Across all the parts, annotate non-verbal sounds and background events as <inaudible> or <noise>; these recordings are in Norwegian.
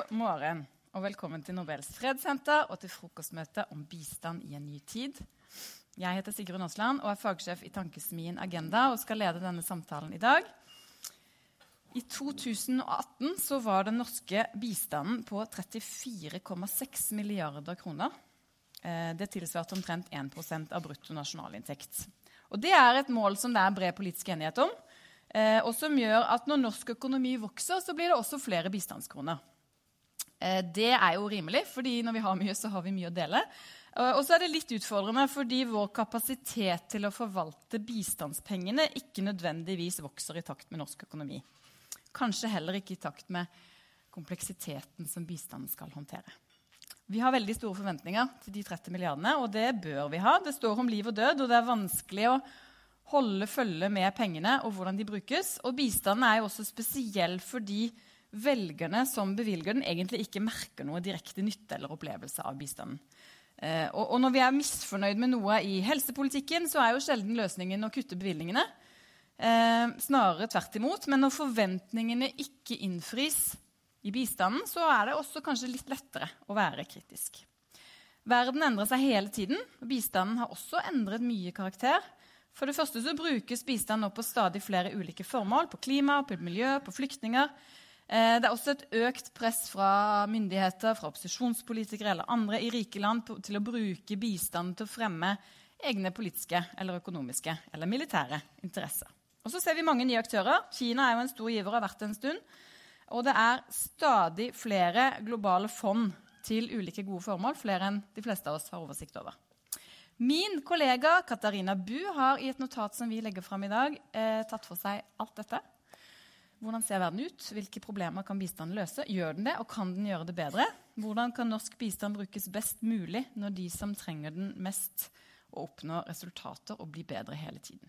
God morgen og velkommen til Nobels fredssenter og til frokostmøte om bistand i en ny tid. Jeg heter Sigrun Aasland og er fagsjef i Tankesmien Agenda og skal lede denne samtalen i dag. I 2018 så var den norske bistanden på 34,6 milliarder kroner. Eh, det tilsvarte omtrent 1% av bruttonasjonalinntekt. Og det er et mål som det er bred politisk enighet om, eh, og som gjør at når norsk økonomi vokser, så blir det også flere bistandskroner. Eh, det er jo rimelig, fordi når vi har mye, så har vi mye å dele. Og så er det litt utfordrende fordi vår kapasitet til å forvalte bistandspengene ikke nødvendigvis vokser i takt med norsk økonomi. Kanskje heller ikke i takt med kompleksiteten som bistanden skal håndtere. Vi har veldig store forventninger til de 30 milliardene, og det bør vi ha. Det står om liv og død, og det er vanskelig å holde følge med pengene og hvordan de brukes. Og bistanden er jo også spesiell fordi velgerne som bevilger den, egentlig ikke merker noe direkte nytte eller opplevelse av bistanden. Eh, og, og, når vi er misfornøyd med noe i helsepolitikken, så er jo sjelden løsningen å kutte bevilgningene. Eh, snarere tvert imot. Men når forventningene ikke innfris i bistanden, så er det også kanskje litt lettere å være kritisk. Verden endrer seg hele tiden, og bistanden har også endret mye karakter. For det første så brukes bistand nå på stadig flere ulike formål. På klima, på miljø, på flyktninger. Eh, det er også et økt press fra myndigheter, fra opposisjonspolitikere eller andre i rike land til å bruke bistand til å fremme egne politiske eller økonomiske eller militære interesser. Og så ser vi mange nye aktører. Kina er jo en stor giver og har vært det en stund. Og det er stadig flere globale fond til ulike gode formål, flere enn de fleste av oss har oversikt over. Min kollega Katarina Bu har i et notat som vi legger fram i dag, eh, tatt for seg alt dette. Hvordan ser verden ut? Hvilke problemer kan bistanden løse? Gjør den det, og kan den gjøre det bedre? Hvordan kan norsk bistand brukes best mulig når de som trenger den mest, og oppnår resultater og blir bedre hele tiden?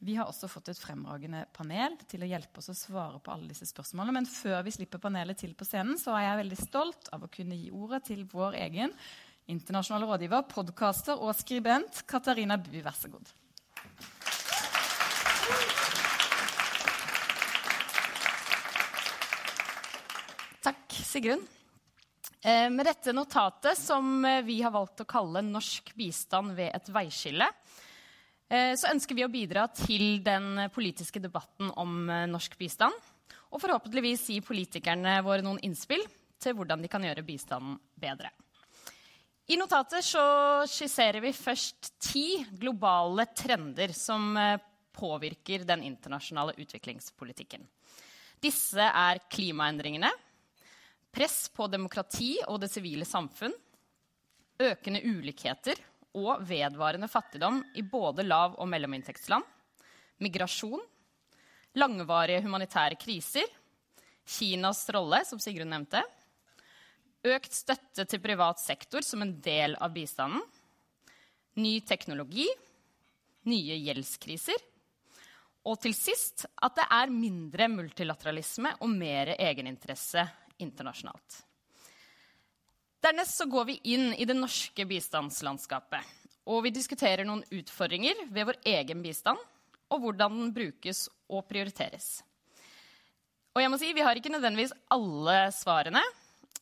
Vi har også fått et fremragende panel til å hjelpe oss å svare på alle disse spørsmålene. Men før vi slipper panelet til på scenen, så er jeg veldig stolt av å kunne gi ordet til vår egen internasjonale rådgiver, podkaster og skribent Katarina Bu. Vær så god. Takk, Sigrun. Eh, med dette notatet, som vi har valgt å kalle 'Norsk bistand ved et veiskille', Eh, så ønsker vi å bidra til den politiske debatten om eh, norsk bistand. Og forhåpentligvis gi politikerne våre noen innspill til hvordan de kan gjøre bistanden bedre. I notatet skisserer vi først ti globale trender som eh, påvirker den internasjonale utviklingspolitikken. Disse er klimaendringene, press på demokrati og det sivile samfunn, økende ulikheter og vedvarende fattigdom i både lav- og mellominntektsland, migrasjon, langvarige humanitære kriser, Kinas rolle, som Sigrun nevnte, økt støtte til privat sektor som en del av bistanden, ny teknologi, nye gjeldskriser, og til sist at det er mindre multilateralisme og mer egeninteresse internasjonalt. Dernest så går vi inn i det norske bistandslandskapet. Og vi diskuterer noen utfordringer ved vår egen bistand, og hvordan den brukes og prioriteres. Og jeg må si, Vi har ikke nødvendigvis alle svarene.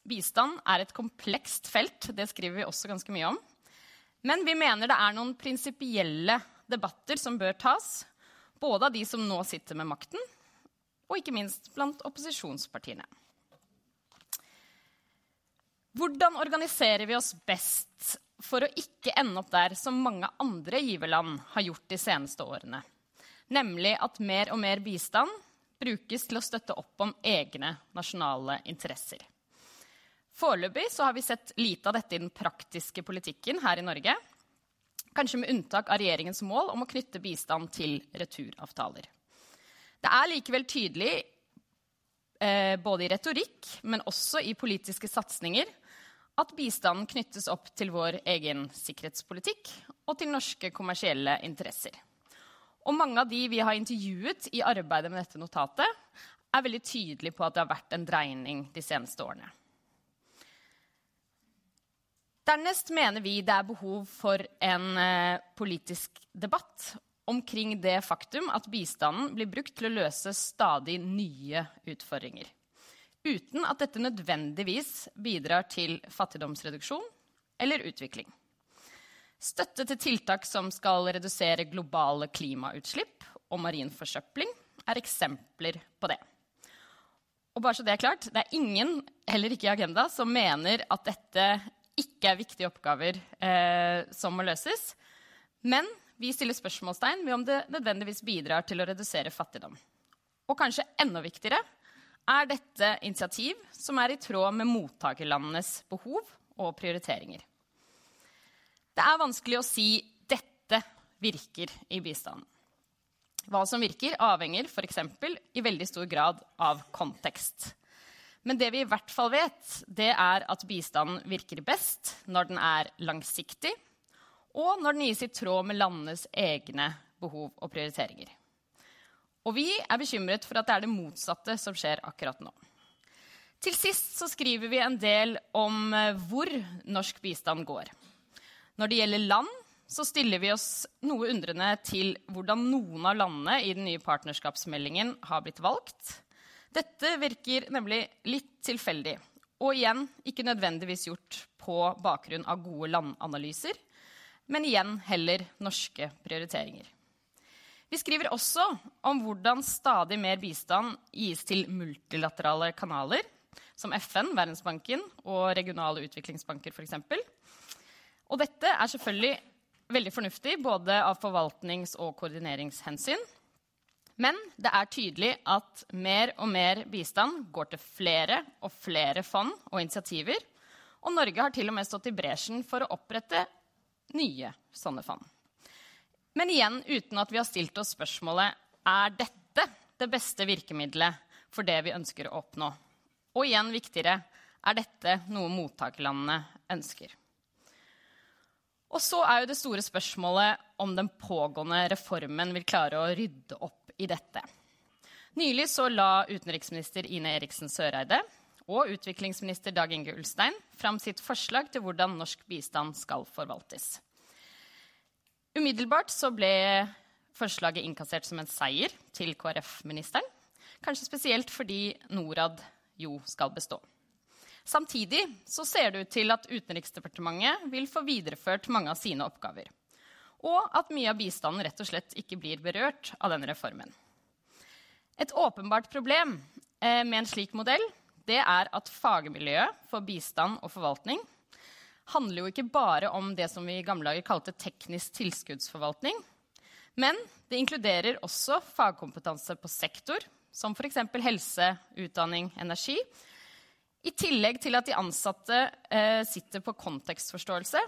Bistand er et komplekst felt. Det skriver vi også ganske mye om. Men vi mener det er noen prinsipielle debatter som bør tas. Både av de som nå sitter med makten, og ikke minst blant opposisjonspartiene. Hvordan organiserer vi oss best for å ikke ende opp der som mange andre giverland har gjort de seneste årene? Nemlig at mer og mer bistand brukes til å støtte opp om egne nasjonale interesser. Foreløpig har vi sett lite av dette i den praktiske politikken her i Norge. Kanskje med unntak av regjeringens mål om å knytte bistand til returavtaler. Det er likevel tydelig, eh, både i retorikk, men også i politiske satsinger, at bistanden knyttes opp til vår egen sikkerhetspolitikk og til norske kommersielle interesser. Og mange av de vi har intervjuet i arbeidet med dette notatet, er veldig tydelige på at det har vært en dreining de seneste årene. Dernest mener vi det er behov for en eh, politisk debatt omkring det faktum at bistanden blir brukt til å løse stadig nye utfordringer. Uten at dette nødvendigvis bidrar til fattigdomsreduksjon eller utvikling. Støtte til tiltak som skal redusere globale klimautslipp og marin forsøpling, er eksempler på det. Og bare så Det er klart, det er ingen, heller ikke i Agenda, som mener at dette ikke er viktige oppgaver eh, som må løses. Men vi stiller spørsmålstegn ved om det nødvendigvis bidrar til å redusere fattigdom. Og kanskje enda viktigere er dette initiativ som er i tråd med mottakerlandenes behov og prioriteringer. Det er vanskelig å si 'dette virker' i bistanden. Hva som virker, avhenger f.eks. i veldig stor grad av kontekst. Men det vi i hvert fall vet, det er at bistanden virker best når den er langsiktig, og når den gis i tråd med landenes egne behov og prioriteringer. Og vi er bekymret for at det er det motsatte som skjer akkurat nå. Til sist så skriver vi en del om eh, hvor norsk bistand går. Når det gjelder land, så stiller vi oss noe undrende til hvordan noen av landene i den nye partnerskapsmeldingen har blitt valgt. Dette virker nemlig litt tilfeldig, og igjen ikke nødvendigvis gjort på bakgrunn av gode landanalyser, men igjen heller norske prioriteringer. Vi skriver også om hvordan stadig mer bistand gis til multilaterale kanaler, som FN, Verdensbanken og regionale utviklingsbanker f.eks. Og dette er selvfølgelig veldig fornuftig, både av forvaltnings- og koordineringshensyn. Men det er tydelig at mer og mer bistand går til flere og flere fond og initiativer. Og Norge har til og med stått i bresjen for å opprette nye sånne fond. Men igjen uten at vi har stilt oss spørsmålet er dette det beste virkemidlet for det vi ønsker å oppnå. Og igjen viktigere er dette noe mottakerlandene ønsker. Og så er jo det store spørsmålet om den pågående reformen vil klare å rydde opp i dette. Nylig så la utenriksminister Ine Eriksen Søreide og utviklingsminister Dag Inge Ulstein fram sitt forslag til hvordan norsk bistand skal forvaltes. Umiddelbart så ble forslaget innkassert som en seier til KrF-ministeren. Kanskje spesielt fordi Norad jo skal bestå. Samtidig så ser det ut til at Utenriksdepartementet vil få videreført mange av sine oppgaver. Og at mye av bistanden rett og slett ikke blir berørt av denne reformen. Et åpenbart problem eh, med en slik modell det er at fagmiljøet for bistand og forvaltning handler jo ikke bare om det som vi i gamle dager kalte teknisk tilskuddsforvaltning. Men det inkluderer også fagkompetanse på sektor, som f.eks. helse, utdanning, energi, i tillegg til at de ansatte eh, sitter på kontekstforståelse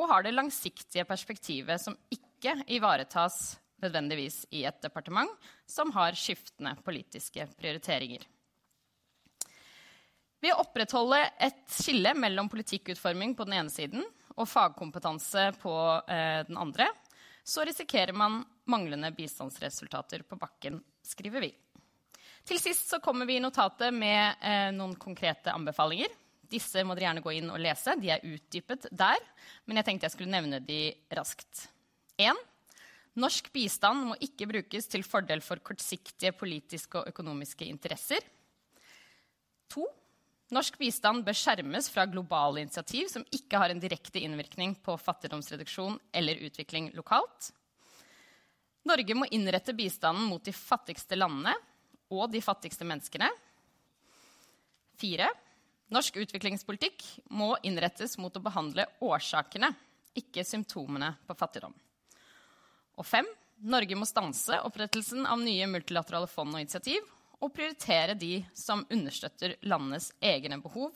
og har det langsiktige perspektivet som ikke ivaretas nødvendigvis i et departement som har skiftende politiske prioriteringer. Ved å opprettholde et skille mellom politikkutforming på den ene siden og fagkompetanse på eh, den andre, så risikerer man manglende bistandsresultater på bakken, skriver vi. Til sist så kommer vi i notatet med eh, noen konkrete anbefalinger. Disse må dere gjerne gå inn og lese. De er utdypet der. Men jeg tenkte jeg skulle nevne de raskt. 1. Norsk bistand må ikke brukes til fordel for kortsiktige politiske og økonomiske interesser. 2. Norsk bistand bør skjermes fra globale initiativ som ikke har en direkte innvirkning på fattigdomsreduksjon eller utvikling lokalt. Norge må innrette bistanden mot de fattigste landene og de fattigste menneskene. Fire. Norsk utviklingspolitikk må innrettes mot å behandle årsakene, ikke symptomene på fattigdom. Og fem. Norge må stanse opprettelsen av nye multilaterale fond og initiativ og prioritere de som understøtter landenes egne behov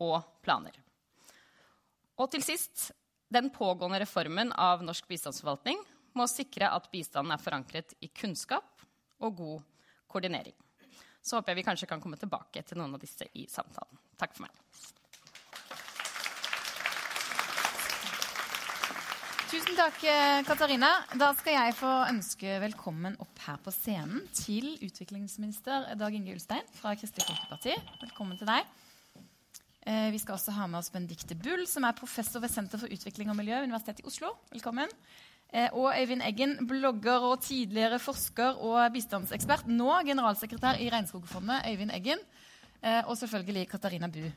og planer. Og til sist den pågående reformen av norsk bistandsforvaltning må sikre at bistanden er forankret i kunnskap og god koordinering. Så håper jeg vi kanskje kan komme tilbake til noen av disse i samtalen. Takk for meg. Tusen takk, eh, Katarina. Da skal jeg få ønske velkommen opp her på scenen til utviklingsminister Dag Inge Ulstein fra Kristelig Folkeparti. Velkommen til deg. Eh, vi skal også ha med oss Benedicte Bull, som er professor ved Senter for utvikling og miljø, Universitetet i Oslo. Velkommen. Eh, og Øyvind Eggen, blogger og tidligere forsker og bistandsekspert. Nå generalsekretær i Regnskogfondet. Øyvind Eggen. og selvfølgelig Katarina Bu.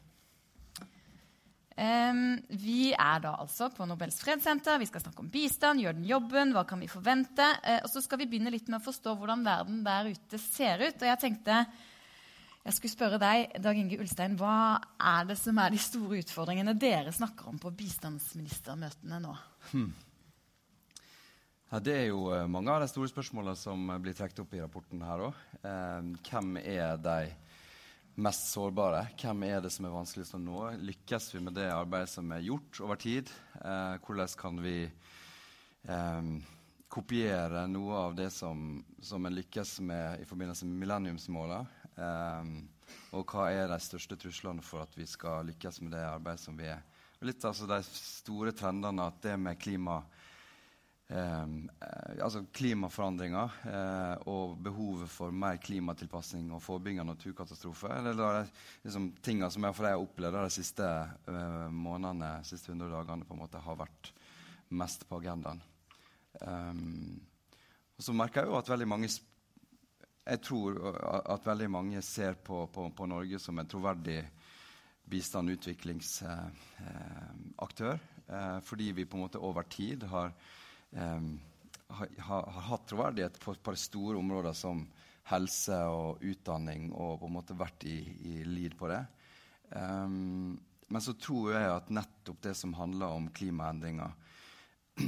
Vi er da altså på Nobels fredssenter. Vi skal snakke om bistand. Gjør den jobben? Hva kan vi forvente? Uh, og så skal vi begynne litt med å forstå hvordan verden der ute ser ut. Og jeg tenkte jeg skulle spørre deg, Dag Inge Ulstein, hva er det som er de store utfordringene dere snakker om på bistandsministermøtene nå? Hmm. Ja, det er jo uh, mange av de store spørsmålene som blir trukket opp i rapporten her òg. Uh, hvem er de mest sårbare. Hvem er det som er vanskeligst å nå? Lykkes vi med det arbeidet som er gjort over tid? Eh, hvordan kan vi eh, kopiere noe av det som, som en lykkes med i forbindelse med millenniumsmålene? Eh, og hva er de største truslene for at vi skal lykkes med det arbeidet som vi er? Litt altså De store trendene at det med klima eh, altså klimaforandringer eh, og behovet for mer klimatilpasning og forebygging av naturkatastrofer. Eller er liksom, tingene som jeg, har opplevd de siste eh, månedene, de siste 100 dagene, på en måte har vært mest på agendaen. Um, og så merker jeg jo at veldig mange jeg tror at veldig mange ser på, på, på Norge som en troverdig bistand- og utviklingsaktør. Eh, eh, fordi vi på en måte over tid har um, har, har, hatt troverdighet på et par store områder som helse og utdanning, og på en måte vært i, i lid på det. Um, men så tror jeg at nettopp det som handler om klimaendringer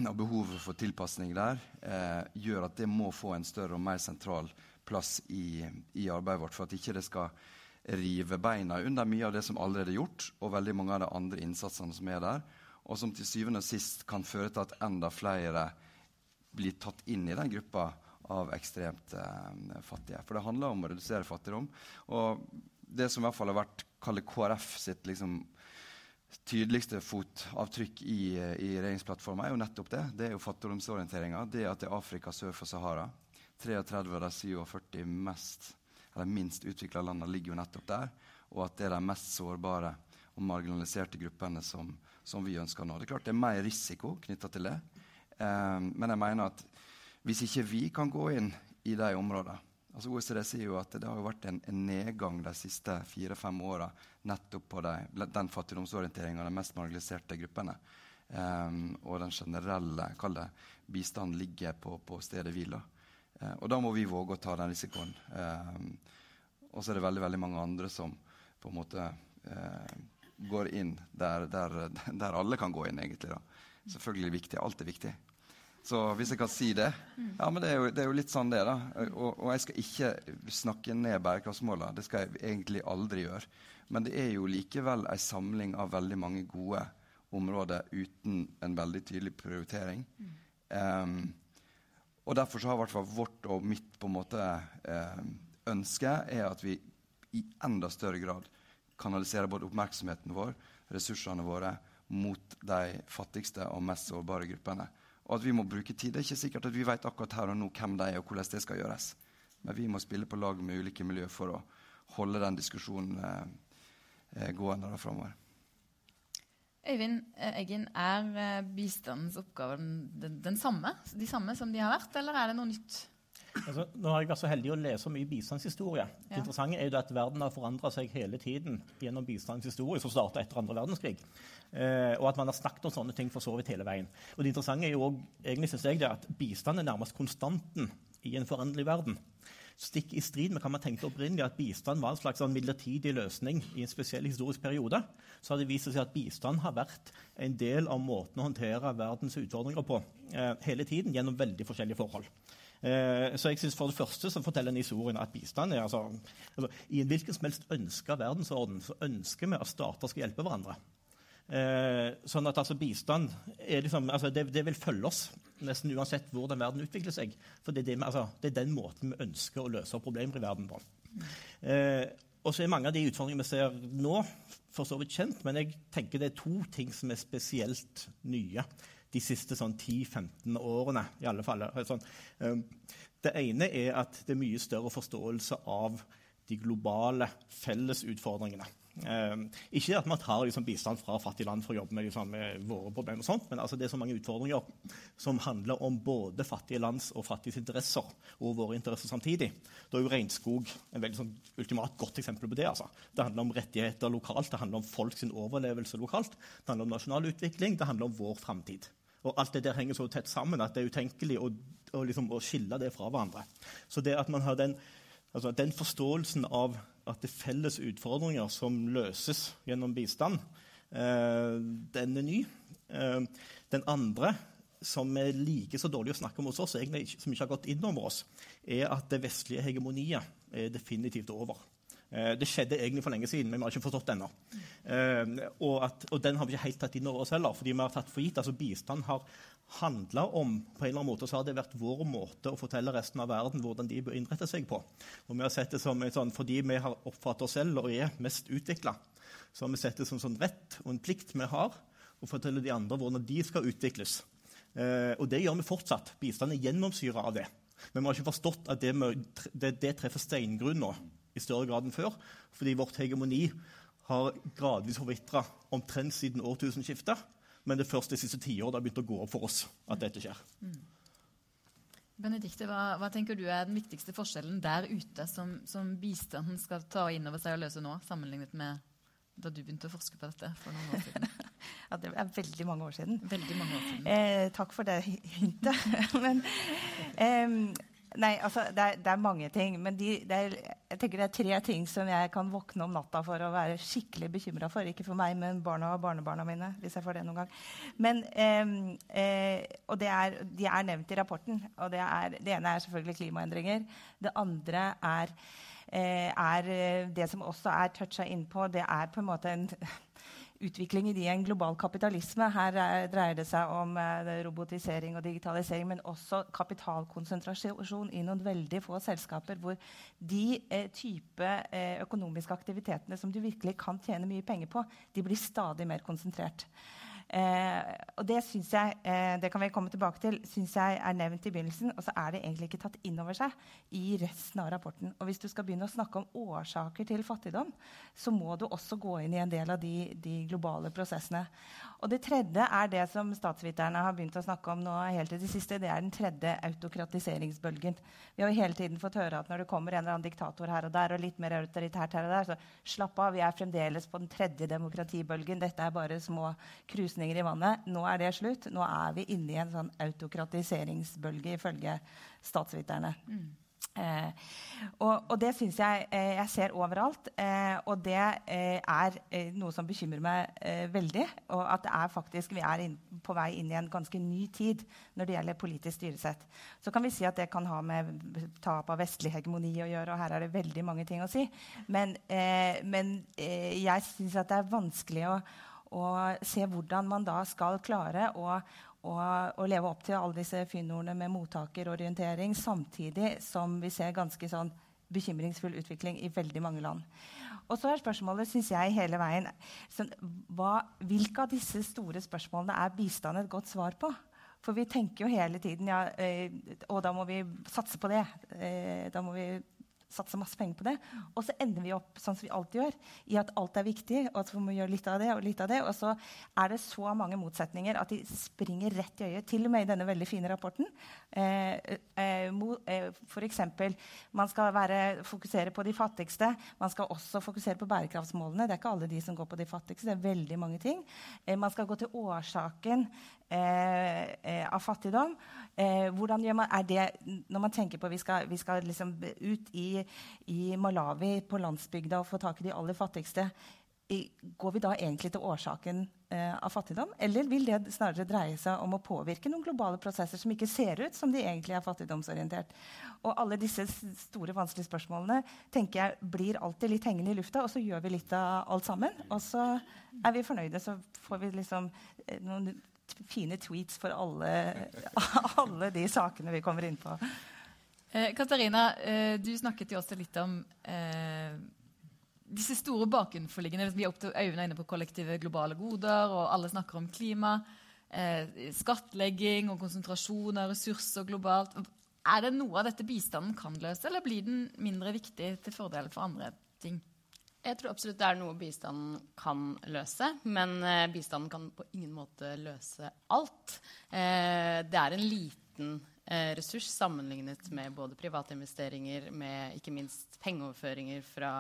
og behovet for tilpasning der, eh, gjør at det må få en større og mer sentral plass i, i arbeidet vårt, for at ikke det skal rive beina under mye av det som allerede er gjort, og veldig mange av de andre innsatsene som er der og som til syvende og sist kan føre til at enda flere blir tatt inn i den gruppa av ekstremt eh, fattige. For det handler om å redusere fattigdom. Og det som i hvert fall har vært KrF sitt liksom, tydeligste fotavtrykk i, i regjeringsplattforma, er jo nettopp det. Det er jo fattigdomsorienteringa. Det at det er Afrika sør for Sahara. 33 av de 47 mest, eller minst utvikla landene ligger jo nettopp der. Og at det er de mest sårbare og marginaliserte gruppene som, som vi ønsker nå. Det er klart det er mer risiko knytta til det. eh, men jeg mener at hvis ikke vi kan gå inn i de områdene altså OECD sier jo at det har vært en, en nedgang de siste fire-fem åra nettopp på de, den fattigdomsorienteringa av de mest marginaliserte gruppene. Um, og den generelle det, bistanden ligger på, på stedet hvil. Uh, og da må vi våge å ta den risikoen. Um, og så er det veldig, veldig mange andre som på en måte uh, går inn der, der, <laughs> der, alle kan gå inn, egentlig. da. Selvfølgelig viktig. Alt er viktig. Så hvis jeg kan si det Ja, men det er jo, det er jo litt sånn det, da. Og, og, jeg skal ikke snakke ned bærekraftsmålene. Det skal jeg egentlig aldri gjøre. Men det er jo likevel ei samling av veldig mange gode områder uten en veldig tydelig prioritering. Mm. Um, og derfor så har i hvert fall vårt og mitt på en måte um, ønske er at vi i enda større grad kanalisere både oppmerksomheten vår, ressursene våre, mot de fattigste og mest sårbare gruppene. Og at vi må bruke tid. Det er ikke sikkert at vi vet akkurat her og nå hvem de er, og hvordan det skal gjøres. Men vi må spille på lag med ulike miljø for å holde den diskusjonen eh, eh gående framover. Øyvind eh, Eggen, er eh, bistandens oppgaver den, den, samme, de samme som de har vært, eller er det noe nytt? Altså, nå har jeg vært så heldig å lese mye bistandshistorie. Ja. Det interessante er jo at Verden har forandra seg hele tiden gjennom bistandshistorie, som starta etter andre verdenskrig. Eh, og at man har snakket om sånne ting for så vidt hele veien. Og det interessante er jo også, egentlig synes jeg det, at bistand er nærmest konstanten i en foranderlig verden. Stikk i strid med hva man tenkte opprinnelig, at bistand var en slags en midlertidig løsning i en spesiell historisk periode, så har det vist seg at bistand har vært en del av måten å håndtere verdens utfordringer på eh, hele tiden gjennom veldig forskjellige forhold. Eh, så jeg synes For det første så forteller denne historien at bistand er altså, altså, I en hvilken som helst ønska verdensorden så ønsker vi at stater skal hjelpe hverandre. Eh, sånn at altså, bistand liksom, altså, det, det, vil følge oss nesten uansett hvordan verden utvikler seg. For det er, det, altså, det er den måten vi ønsker å løse problemer i verden på. Eh, og så er mange av de utfordringene vi ser nå, for så vidt kjent, men jeg tenker det er to ting som er spesielt nye de siste sånn 10-15 årene. i alle fall. Sånn, um, det ene er at det er mye større forståelse av de globale fellesutfordringene. Eh, ikke at man tar liksom, bistand fra fattige land for å jobbe med, liksom, med våre problemer, og sånt, men altså, det er så mange utfordringer som handler om både fattige lands og fattiges interesser og våre interesser samtidig. Da er jo regnskog en veldig sånn, ultimat godt eksempel på det. Altså. Det handler om rettigheter lokalt, det handler om folks overlevelse lokalt, det handler om nasjonal utvikling, det handler om vår framtid. Og alt det der henger så tett sammen at det er utenkelig å, å, liksom, å skille det fra hverandre. Så det at man har den, altså, den forståelsen av at det er felles utfordringer som løses gjennom bistand, eh, den er ny. Eh, den andre, som er like så dårlig å snakke om hos oss, egentlig, som ikke har gått inn over oss, er at det vestlige hegemoniet er definitivt over. Eh, det skjedde egentlig for lenge siden, men vi har ikke forstått det ennå. Eh, og, og, den har vi ikke helt tatt inn over oss heller. fordi vi har tatt for gitt, altså Bistand har handla om på en eller annen måte, så har det vært vår måte å fortelle resten av verden hvordan de bør innrette seg på. Og vi har sett det som sånn, Fordi vi har oppfattet oss selv og er mest utvikla, så har vi sett det som sånn rett og en plikt vi har å fortelle de andre hvordan de skal utvikles. Eh, og det gjør vi fortsatt. Bistand er gjennomsyra av det. Men vi har ikke forstått at det, det, det treffer steingrunn nå i større grad enn før. Fordi vårt hegemoni har gradvis forvitra omtrent siden årtusenskiftet. Men det er først de siste tiår det har begynt å gå opp for oss at dette skjer. Mm. Benedikte, hva, hva, tenker du er den viktigste forskjellen der ute som, som bistanden skal ta inn over seg og løse nå, sammenlignet med da du begynte å forske på dette for noen år siden? <laughs> ja, Det er veldig mange år siden. Veldig mange år siden. Eh, takk for det hintet. <laughs> Men eh, Nei, altså, det er, det er, mange ting. Men de, er, jeg tenker det er tre ting som jeg kan våkne om natta for å være skikkelig bekymra for. Ikke for meg, men barna og barnebarna mine. hvis jeg får det noen gang. Men, eh, og er, De er nevnt i rapporten. og det, det, ene er selvfølgelig klimaendringer. Det andre er, eh, er eh, det som også er toucha innpå. Det er på en måte en utviklingen i en global kapitalisme. Her er, dreier det seg om eh, robotisering og digitalisering, men også kapitalkonsentrasjon i noen veldig få selskaper, hvor de eh, type eh, økonomiske aktivitetene som du virkelig kan tjene mye penger på, de blir stadig mer konsentrert. Eh, og det syns jeg eh, det kan vi komme tilbake til, synes jeg er nevnt i begynnelsen. Og så er det egentlig ikke tatt inn over seg i resten av rapporten. Og hvis du skal begynne å snakke om årsaker til fattigdom, så må du også gå inn i en del av de, de globale prosessene. Og det tredje er det som statsviterne har begynt å snakke om nå helt til det siste. Det er den tredje autokratiseringsbølgen. Vi har jo hele tiden fått høre at når det kommer en eller annen diktator her og der, og litt mer autoritært her og der, så slapp av, vi er fremdeles på den tredje demokratibølgen. Dette er bare små krusninger krusninger i vannet. Nå er det slutt. Nå er vi inne i en sånn autokratiseringsbølge, ifølge statsviterne. Mm. Eh, og, og, det syns jeg eh, jeg ser overalt. Eh, og det eh, er eh, noe som bekymrer meg eh, veldig. Og at det er faktisk, vi er inn, på vei inn i en ganske ny tid når det gjelder politisk styresett. Så kan vi si at det kan ha med tap av vestlig hegemoni å gjøre. Og her er det veldig mange ting å si. Men, men jeg syns at det er vanskelig å og se hvordan man da skal klare å, å, å leve opp til alle disse fyndordene med mottakerorientering, samtidig som vi ser ganske sånn bekymringsfull utvikling i veldig mange land. Og så er spørsmålet, synes jeg, hele veien så, hva, Hvilke av disse store spørsmålene er bistand et godt svar på? For vi tenker jo hele tiden ja, øh, og da må vi satse på det. Øh, da må vi satse masse penger på det. Og så ender vi opp sånn som vi alltid gjør, i at alt er viktig, og at vi må gjøre litt av det og litt av det. Og så er det så mange motsetninger at de springer rett i øyet, til og med i denne veldig fine rapporten. Eh, eh, eh F.eks. man skal være, fokusere på de fattigste. Man skal også fokusere på bærekraftsmålene. Det er ikke alle de som går på de fattigste. det er veldig mange ting. Eh, man skal gå til årsaken Eh, eh, av fattigdom. Hvordan gjør man, er det, Når man tenker på vi skal, vi skal liksom ut i, i, Malawi, på landsbygda, og få tak i de aller fattigste, går vi da egentlig til årsaken eh, av fattigdom? Eller vil det snarere dreie seg om å påvirke noen globale prosesser som ikke ser ut som de egentlig er fattigdomsorientert? Og alle disse store, vanskelige spørsmålene tenker jeg blir alltid litt hengende i lufta, og så gjør vi litt av alt sammen. Og så er vi fornøyde, så får vi liksom noen fine tweets for alle, <laughs> alle de sakene vi kommer inn på. Eh, Katarina, eh, du snakket jo også litt om eh, disse store bakenforliggende Vi er øynene inne på kollektive globale goder, og alle snakker om klima. Eh, skattlegging og konsentrasjon av ressurser globalt. Er det noe av dette bistanden kan løse, eller blir den mindre viktig til fordel for andre ting? Jeg tror absolutt det er noe bistanden kan løse. Men eh, bistanden kan på ingen måte løse alt. Det er en liten ressurs sammenlignet med både private investeringer, med ikke minst pengeoverføringer fra,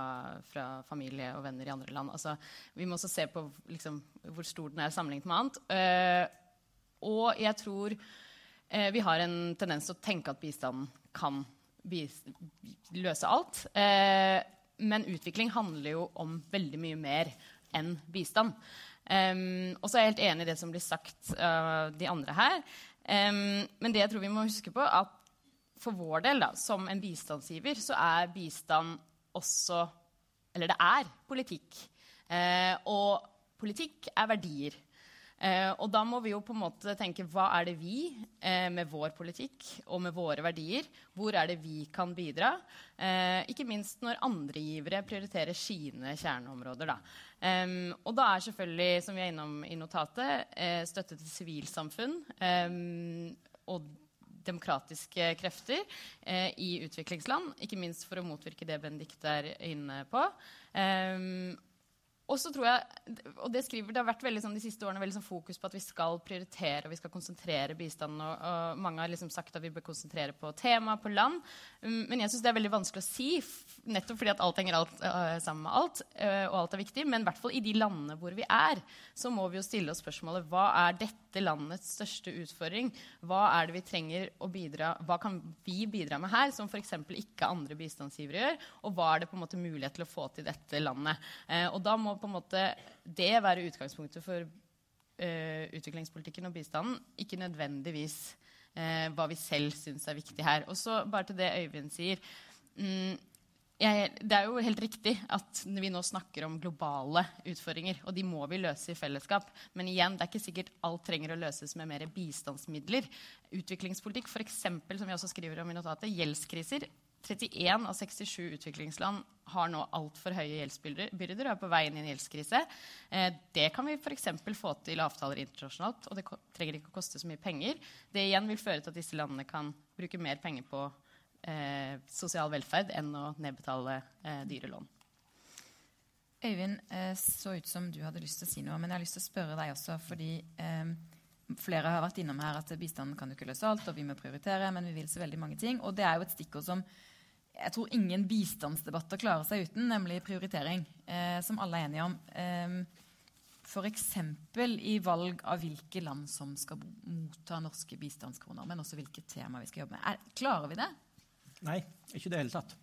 fra familie og venner i andre land. Altså, vi må også se på liksom, hvor stor den er sammenlignet med annet. Eh, og jeg tror eh, vi har en tendens til å tenke at bistanden kan løse alt. Eh, men utvikling handler jo om veldig mye mer enn bistand. Um, og så er jeg helt enig i det som blir sagt av uh, de andre her. Um, men det jeg tror vi må huske på, at for vår del, da, som en bistandsgiver, så er bistand også Eller det er politikk. Uh, og politikk er verdier. Eh, og da må vi jo på en måte tenke hva er det vi, eh, med vår politikk og med våre verdier, hvor er det vi kan bidra? Eh, ikke minst når andre givere prioriterer sine kjerneområder. Da. og da er selvfølgelig, som vi er innom i notatet, eh, støtte til sivilsamfunn og demokratiske krefter eh, i utviklingsland. Ikke minst for å motvirke det Benedicte er inne på. Um, og så tror jeg, og Det skriver, det har vært veldig sånn, de siste årene veldig sånn fokus på at vi skal prioritere og vi skal konsentrere bistanden. Og, og mange har liksom sagt at vi bør konsentrere på tema, på land. Um, men jeg syns det er veldig vanskelig å si, nettopp fordi at alt henger alt, uh, sammen med alt. Uh, og alt er viktig. Men i hvert fall i de landene hvor vi er, så må vi jo stille oss spørsmålet hva er dette landets største utfordring? Hva er det vi trenger å bidra Hva kan vi bidra med her, som f.eks. ikke andre bistandsgivere gjør? Og hva er det på en måte mulighet til å få til dette landet? Uh, og da må på en måte det være utgangspunktet for uh, utviklingspolitikken og bistanden, ikke nødvendigvis uh, hva vi selv syns er viktig her. Og så bare til det Øyvind sier. Mm, jeg, det er jo helt riktig at vi nå snakker om globale utfordringer. Og de må vi løse i fellesskap. Men igjen, det er ikke sikkert alt trenger å løses med mer bistandsmidler. Utviklingspolitikk, f.eks., som vi også skriver om i notatet, gjeldskriser 31 av 67 utviklingsland har nå altfor høye gjeldsbyrder og er på vei inn i en gjeldskrise. Eh, det kan vi f.eks. få til avtaler internasjonalt, og det trenger ikke å koste så mye penger. Det igjen vil føre til at disse landene kan bruke mer penger på eh, sosial velferd enn å nedbetale eh, dyre lån. Øyvind, eh, så ut som du hadde lyst til å si noe, men jeg har lyst til å spørre deg også, fordi eh, flere har vært innom her at bistanden kan jo ikke løse alt, og vi må prioritere, men vi vil så veldig mange ting. Og det er jo et stikkord som jeg tror ingen bistandsdebatter klarer seg uten, nemlig prioritering, eh, som alle er enige om. Eh, F.eks. i valg av hvilke land som skal motta norske bistandskroner, men også hvilke tema vi skal jobbe med. Er, klarer vi det? Nei, ikke i det hele tatt.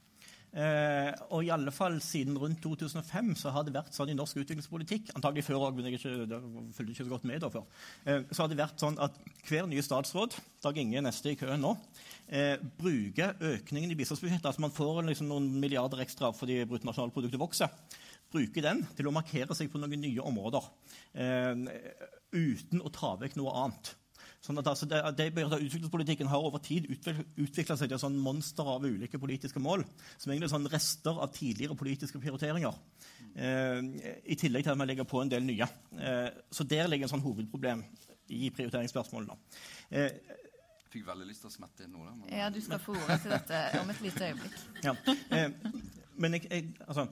Eh, og i alle fall siden rundt 2005 så har det vært sånn i norsk utviklingspolitikk antagelig før også, men jeg ikke, fulgte ikke så godt med da før, eh, så har det vært sånn at hver nye statsråd Dag Inge neste i køen nå, eh, bruker økningen i bistandsbudsjettet altså Man får liksom noen milliarder ekstra fordi bruttonasjonalproduktet vokser. Bruker den til å markere seg på noen nye områder eh, uten å ta vekk noe annet. Sånn at altså, det, det Utviklingspolitikken har over tid utvikla seg til sånn monster av ulike politiske mål. Som egentlig er sånn rester av tidligere politiske prioriteringer. Eh, I tillegg til at man legger på en del nye. Eh, så der ligger en sånn hovedproblem i prioriteringsspørsmålene. Eh, jeg fikk veldig lyst til å smette inn noe. Men... Ja, du skal få ordet til dette om et lite øyeblikk. <laughs> Ja, eh, men jeg, jeg, altså,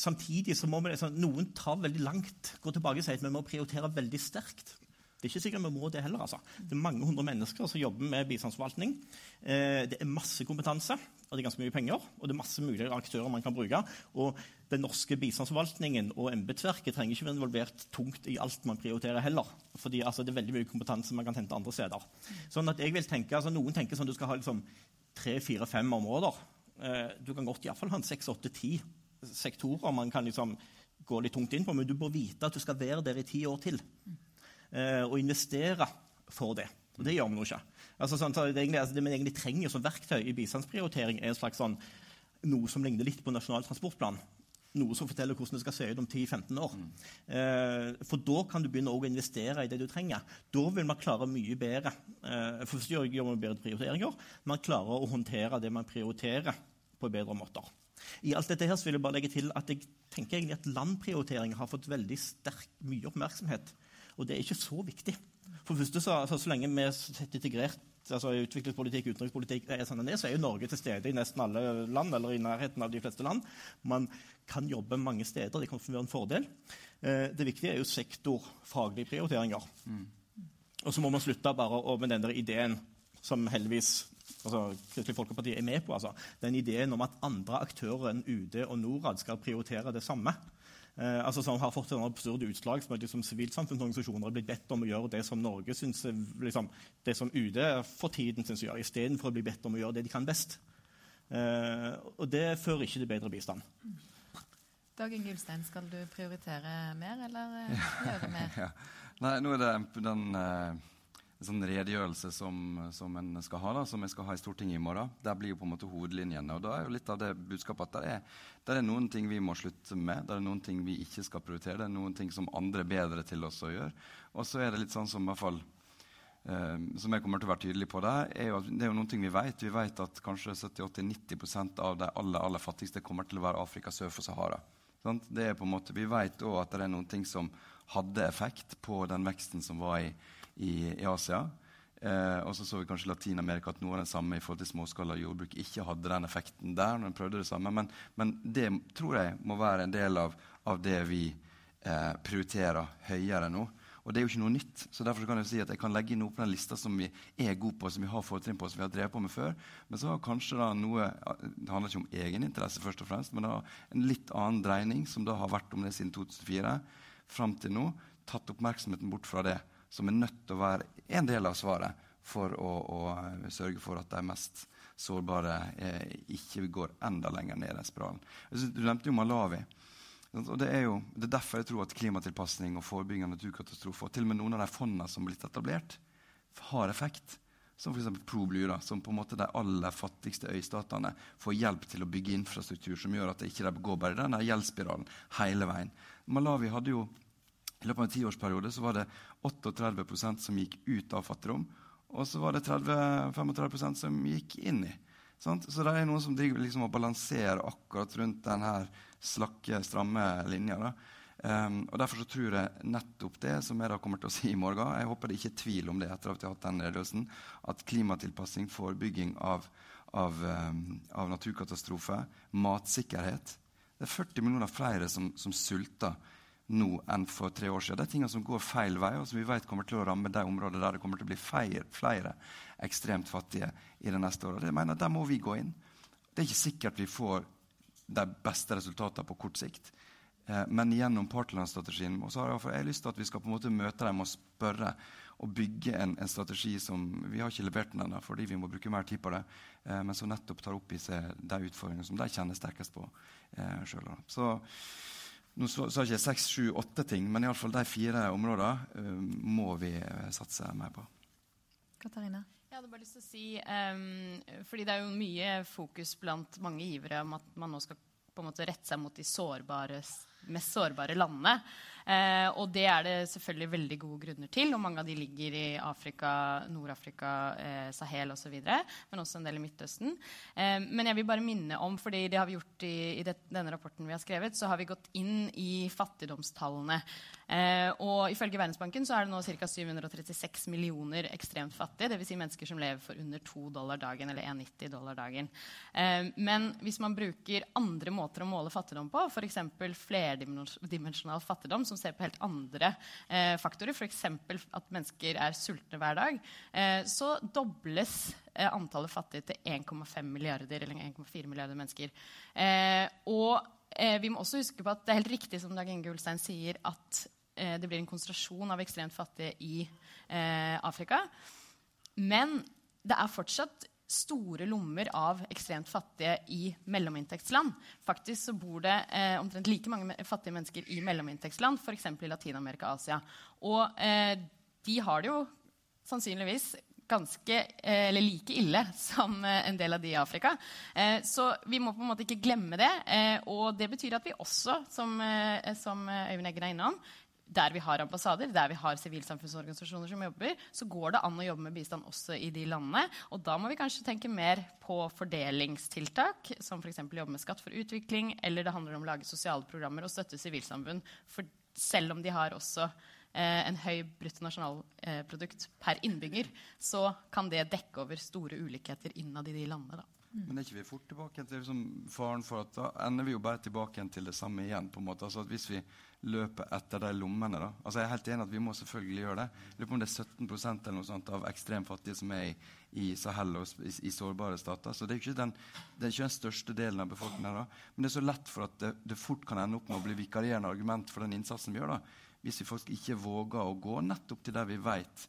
samtidig så må vi, altså, Noen tar veldig langt, går tilbake og sier at vi må prioritere veldig sterkt. Det er ikke sikkert vi må det heller. altså. Det er mange hundre mennesker som jobber med bistandsforvaltning. Eh, det er masse kompetanse, og det er ganske mye penger. Og det er masse mulige aktører man kan bruke. Og den norske bistandsforvaltningen og embetsverket trenger ikke være involvert tungt i alt man prioriterer heller. Fordi altså, det er veldig mye kompetanse man kan hente andre steder. Sånn at jeg vil tenke, altså Noen tenker sånn at du skal ha liksom, tre, fire, fem områder. Eh, du kan godt iallfall ha en seks, åtte, ti sektorer man kan liksom gå litt tungt inn på, men du bør vite at du skal være der i ti år til og investere for det. Og det gjør vi nå ikke. Altså, sånn, så det, egentlig, altså, det vi egentlig trenger som verktøy i bistandsprioritering, er sånn, noe som ligner litt på Nasjonal transportplan. Noe som forteller hvordan det skal se ut om 10-15 år. Mm. Eh, for da kan du begynne å investere i det du trenger. Da vil man klare mye bedre. Eh, først gjør, man bedre prioriteringer. Man klarer å håndtere det man prioriterer, på bedre måter. I alt dette her vil jeg bare legge til at jeg tenker egentlig at landprioritering har fått veldig sterk mye oppmerksomhet og det er ikke så viktig. For første, så, så, så lenge vi er integrert altså utviklingspolitikk, utenrikspolitikk, er sånn det, så er jo Norge til stede i nesten alle land, eller i nærheten av de fleste land. Man kan jobbe mange steder. Det kan være en fordel. Eh, det viktige er jo sektorfaglige prioriteringer. Mm. Og så må man slutte bare med den der ideen som heldigvis altså, Kristelig Folkeparti er med på. Altså. Den ideen om at andre aktører enn UD og Norad skal prioritere det samme. Eh, altså, som har fått en absurd utslag som at liksom, sivilsamfunnsorganisasjoner har blitt bedt om å gjøre det som Norge synes, liksom, det som UD for tiden syns å gjøre, istedenfor å bli bedt om å gjøre det de kan best. Eh, og det fører ikke til bedre bistand. Dag Inge Ulstein, skal du prioritere mer, eller eh, gjøre <laughs> mer? ja. Nei, nå er det den eh, en sånn redegjørelse som, som en skal ha, da, som jeg skal ha i Stortinget i morgen. Der blir jo på en måte hovedlinjene. og da er jo litt av det budskapet at det er, det er noen ting vi må slutte med. Det er noen ting vi ikke skal prioritere. Det er noen ting som andre er bedre til oss å gjøre. Og så er det litt sånn som i hvert fall eh, som jeg kommer til å være tydelig på det, er jo det er jo noen ting vi vet. Vi vet at kanskje 70-80-90% av de aller, aller fattigste kommer til å være Afrika sør for Sahara. Sant? Det er på en måte, Vi vet òg at det er noen ting som hadde effekt på den veksten som var i i, i Asia. Eh, og så så vi kanskje Latin-Amerika at noe av det samme i forhold til småskala jordbruk ikke hadde den effekten der. når de prøvde det samme, Men, men det tror jeg må være en del av, av det vi eh, prioriterer høyere nå. Og det er jo ikke noe nytt. så derfor kan Jeg si at jeg kan legge inn noe på den lista som vi er gode på, som vi har fortrinn på, som vi har drevet på med før. Men så har kanskje da noe Det handler ikke om egeninteresse, først og fremst, men da en litt annen dreining, som da har vært om det siden 2004 fram til nå, tatt oppmerksomheten bort fra det som er nødt til å være en del av svaret for å, å sørge for at de mest sårbare eh, ikke går enda lenger ned den spiralen. Du nevnte jo Malawi. Og det er jo det er derfor jeg tror at klimatilpasning og forebygging av naturkatastrofer og til og med noen av de fondene som er blitt etablert, har effekt. Som f.eks. ProBlue, som på en måte de aller fattigste øystatene får hjelp til å bygge infrastruktur som gjør at det ikke går bare i denne gjeldsspiralen hele veien. Malawi hadde jo i løpet av en tiårsperiode så var det 38% som gikk ut av fattigdom. Og så var det 30-35% som gikk inn i. Sant? Så det er noen som driver liksom og balanserer akkurat rundt denne slakke, stramme linja. Um, og Derfor så tror jeg nettopp det som jeg da kommer til å si i morgen Jeg håper det ikke er tvil om det etter at vi har hatt den redegjørelsen, at klimatilpassing, forebygging av, av, um, av naturkatastrofer, matsikkerhet Det er 40 millioner flere som, som sulter nå enn for tre år siden. Det er ting som går feil vei, og som vi vet kommer til å ramme de områdene der det kommer til å bli flere, flere ekstremt fattige i det neste året. Jeg mener, Der må vi gå inn. Det er ikke sikkert vi får de beste resultatene på kort sikt. Eh, men gjennom partnerlandsstrategien så har jeg lyst til at vi skal på en måte møte dem og spørre og bygge en, en strategi som Vi har ikke levert den ennå fordi vi må bruke mer tid på det, eh, men som nettopp tar opp i seg de utfordringene som de kjenner sterkest på eh, sjøl. Nå sa ikke jeg seks, sju, åtte ting, men iallfall de fire områdene uh, må vi uh, satse mer på. Katarina? Jeg hadde bare lyst til å si, um, fordi Det er jo mye fokus blant mange givere om at man nå skal på en måte rette seg mot de sårbare, mest sårbare landene. Eh, og det er det selvfølgelig veldig gode grunner til. Og mange av de ligger i Afrika, Nord-Afrika, eh, Sahel osv. Men også en del i Midtøsten. Eh, men jeg vil bare minne om, fordi det har vi gjort i, i det, denne rapporten vi har skrevet, så har vi gått inn i fattigdomstallene. Eh, og ifølge Verdensbanken så er det nå ca. 736 millioner ekstremt fattige. Dvs. Si mennesker som lever for under 2 dollar dagen, eller 1,90 dollar dagen. Eh, men hvis man bruker andre måter å måle fattigdom på, f.eks. flerdimensjonal fattigdom, som ser på helt andre eh, faktorer, f.eks. at mennesker er sultne hver dag, eh, så dobles eh, antallet fattige til 1,5 milliarder, eller 1,4 milliarder mennesker. Eh, og eh, vi må også huske på at det er helt riktig som Dag Inge Ulstein sier, at eh, det blir en konsentrasjon av ekstremt fattige i Afrika. Men det er fortsatt store lommer av ekstremt fattige i mellominntektsland. Faktisk så bor det eh, omtrent like mange fattige mennesker i mellominntektsland, f.eks. i Latin-Amerika og Asia. Og eh, de har det jo sannsynligvis ganske, eh, eller like ille <laughs> som eh, en del av de i Afrika. Eh, så vi må på en måte ikke glemme det. Eh, og det betyr at vi også, som, som Øyvind Eggen er innom, der vi har ambassader, der vi har sivilsamfunnsorganisasjoner som jobber, så går det an å jobbe med bistand også i de landene. Og da må vi kanskje tenke mer på fordelingstiltak, som f.eks. jobbe med Skatt for utvikling, eller det handler om å lage sosiale programmer og støtte sivilsamfunn. For selv om de har også eh, en høy bruttonasjonalprodukt per innbygger, så kan det dekke over store ulikheter innad i de landene. da. Men er ikke vi fort tilbake til liksom, faren for at da ender vi jo bare tilbake til det samme igjen? på en måte. Altså at Hvis vi løper etter de lommene da, altså Jeg er helt enig at vi må selvfølgelig gjøre det. Jeg lurer på om det er 17% eller noe sånt av ekstremt fattige som er i, i Sahel og i, i, sårbare stater. Så det er, ikke den, er ikke den største delen av befolkningen. da. Men det er så lett for at det, det fort kan ende opp med å bli vikarierende argument for den innsatsen vi gjør. da. Hvis vi faktisk ikke våger å gå nettopp til der vi vet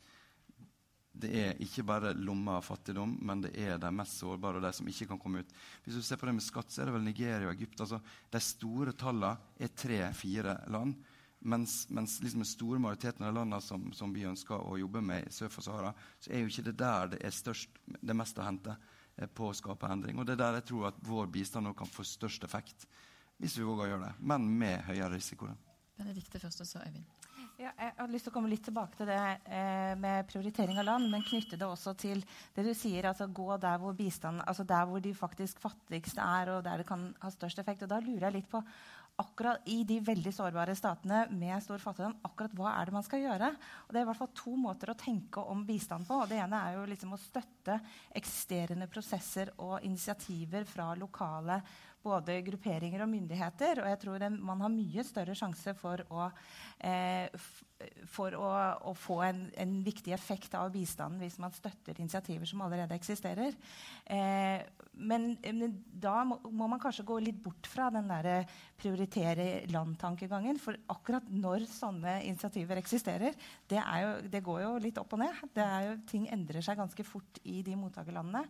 det er ikke bare lomma av fattigdom, men det er de mest sårbare og de som ikke kan komme ut. Hvis du ser på det med skatt, så er det vel Nigeria og Egypt. altså De store tallene er tre-fire land. Mens, mens liksom den store majoriteten av landene som, som, vi ønsker å jobbe med sør for Sahara, så er jo ikke det der det er størst, det mest å hente eh, på å skape endring. Og det er der jeg tror at vår bistand kan få størst effekt, hvis vi våger å gjøre det. Men med høyere risiko. Benedikte først, og så Øyvind. Ja, jeg hadde lyst til å komme litt tilbake til det eh, med prioritering av land, men knytte det også til det du sier, altså gå der hvor bistand, altså der hvor de faktisk fattigste er, og der det kan ha størst effekt. Og da lurer jeg litt på akkurat i de veldig sårbare statene med stor fattigdom, akkurat hva er det man skal gjøre? Og Det er i hvert fall to måter å tenke om bistand på. og Det ene er jo liksom å støtte eksisterende prosesser og initiativer fra lokale både grupperinger og myndigheter. Og jeg tror en, man har mye større sjanse for å, eh, for å, å få en, en, viktig effekt av bistanden hvis man støtter initiativer som allerede eksisterer. Eh, men, men, da må, må, man kanskje gå litt bort fra den der prioritere land-tankegangen. For akkurat når sånne initiativer eksisterer, det, jo, det går jo litt opp og ned. Jo, ting endrer seg ganske fort i de mottakerlandene.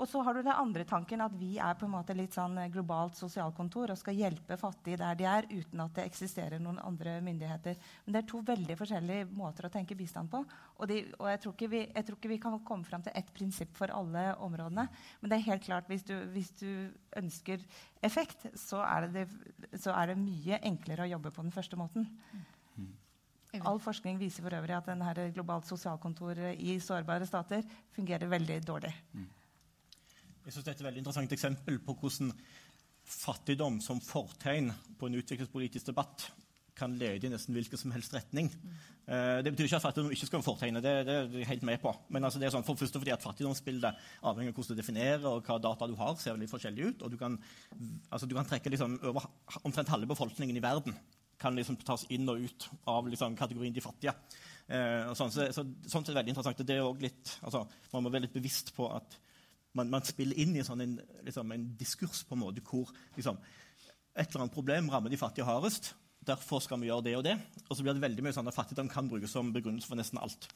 Og så har du den andre tanken at vi er på en måte litt sånn globalt sosialkontor og skal hjelpe fattige der de er, uten at det eksisterer noen andre myndigheter. Men det er to veldig forskjellige måter å tenke bistand på. Og, de, og jeg, tror vi, jeg, tror ikke vi, kan komme fram til ett prinsipp for alle områdene. Men det er helt klart, hvis du, hvis du ønsker effekt, så er, det, så er, det, mye enklere å jobbe på den første måten. Mm. All forskning viser for øvrig at denne globalt sosialkontor i sårbare stater fungerer veldig dårlig. Mm. Jeg synes Det er et veldig interessant eksempel på hvordan fattigdom som fortegn på en utviklingspolitisk debatt kan lede i nesten hvilken som helst retning. Uh, det betyr ikke at fattigdom ikke skal fortegne, det, det er jeg helt med på. Men altså, det er sånn, for først fordi at fattigdomsbildet avhenger av hvordan du definerer og hva data du har, ser veldig forskjellig ut. Og du kan, altså, du kan trekke liksom, over omtrent halve befolkningen i verden kan liksom tas inn og ut av liksom, kategorien de fattige. Uh, sånn, så, så, sånn det veldig interessant. Det er litt, altså, Man må være litt bevisst på at man, man, spiller inn i sånn en, liksom, en, diskurs på en måte hvor liksom, et eller annet problem rammer de fattige hardest. Derfor skal vi gjøre det og det. Og så blir det veldig mye sånn at fattigdom kan brukes som begrunnelse for nesten alt.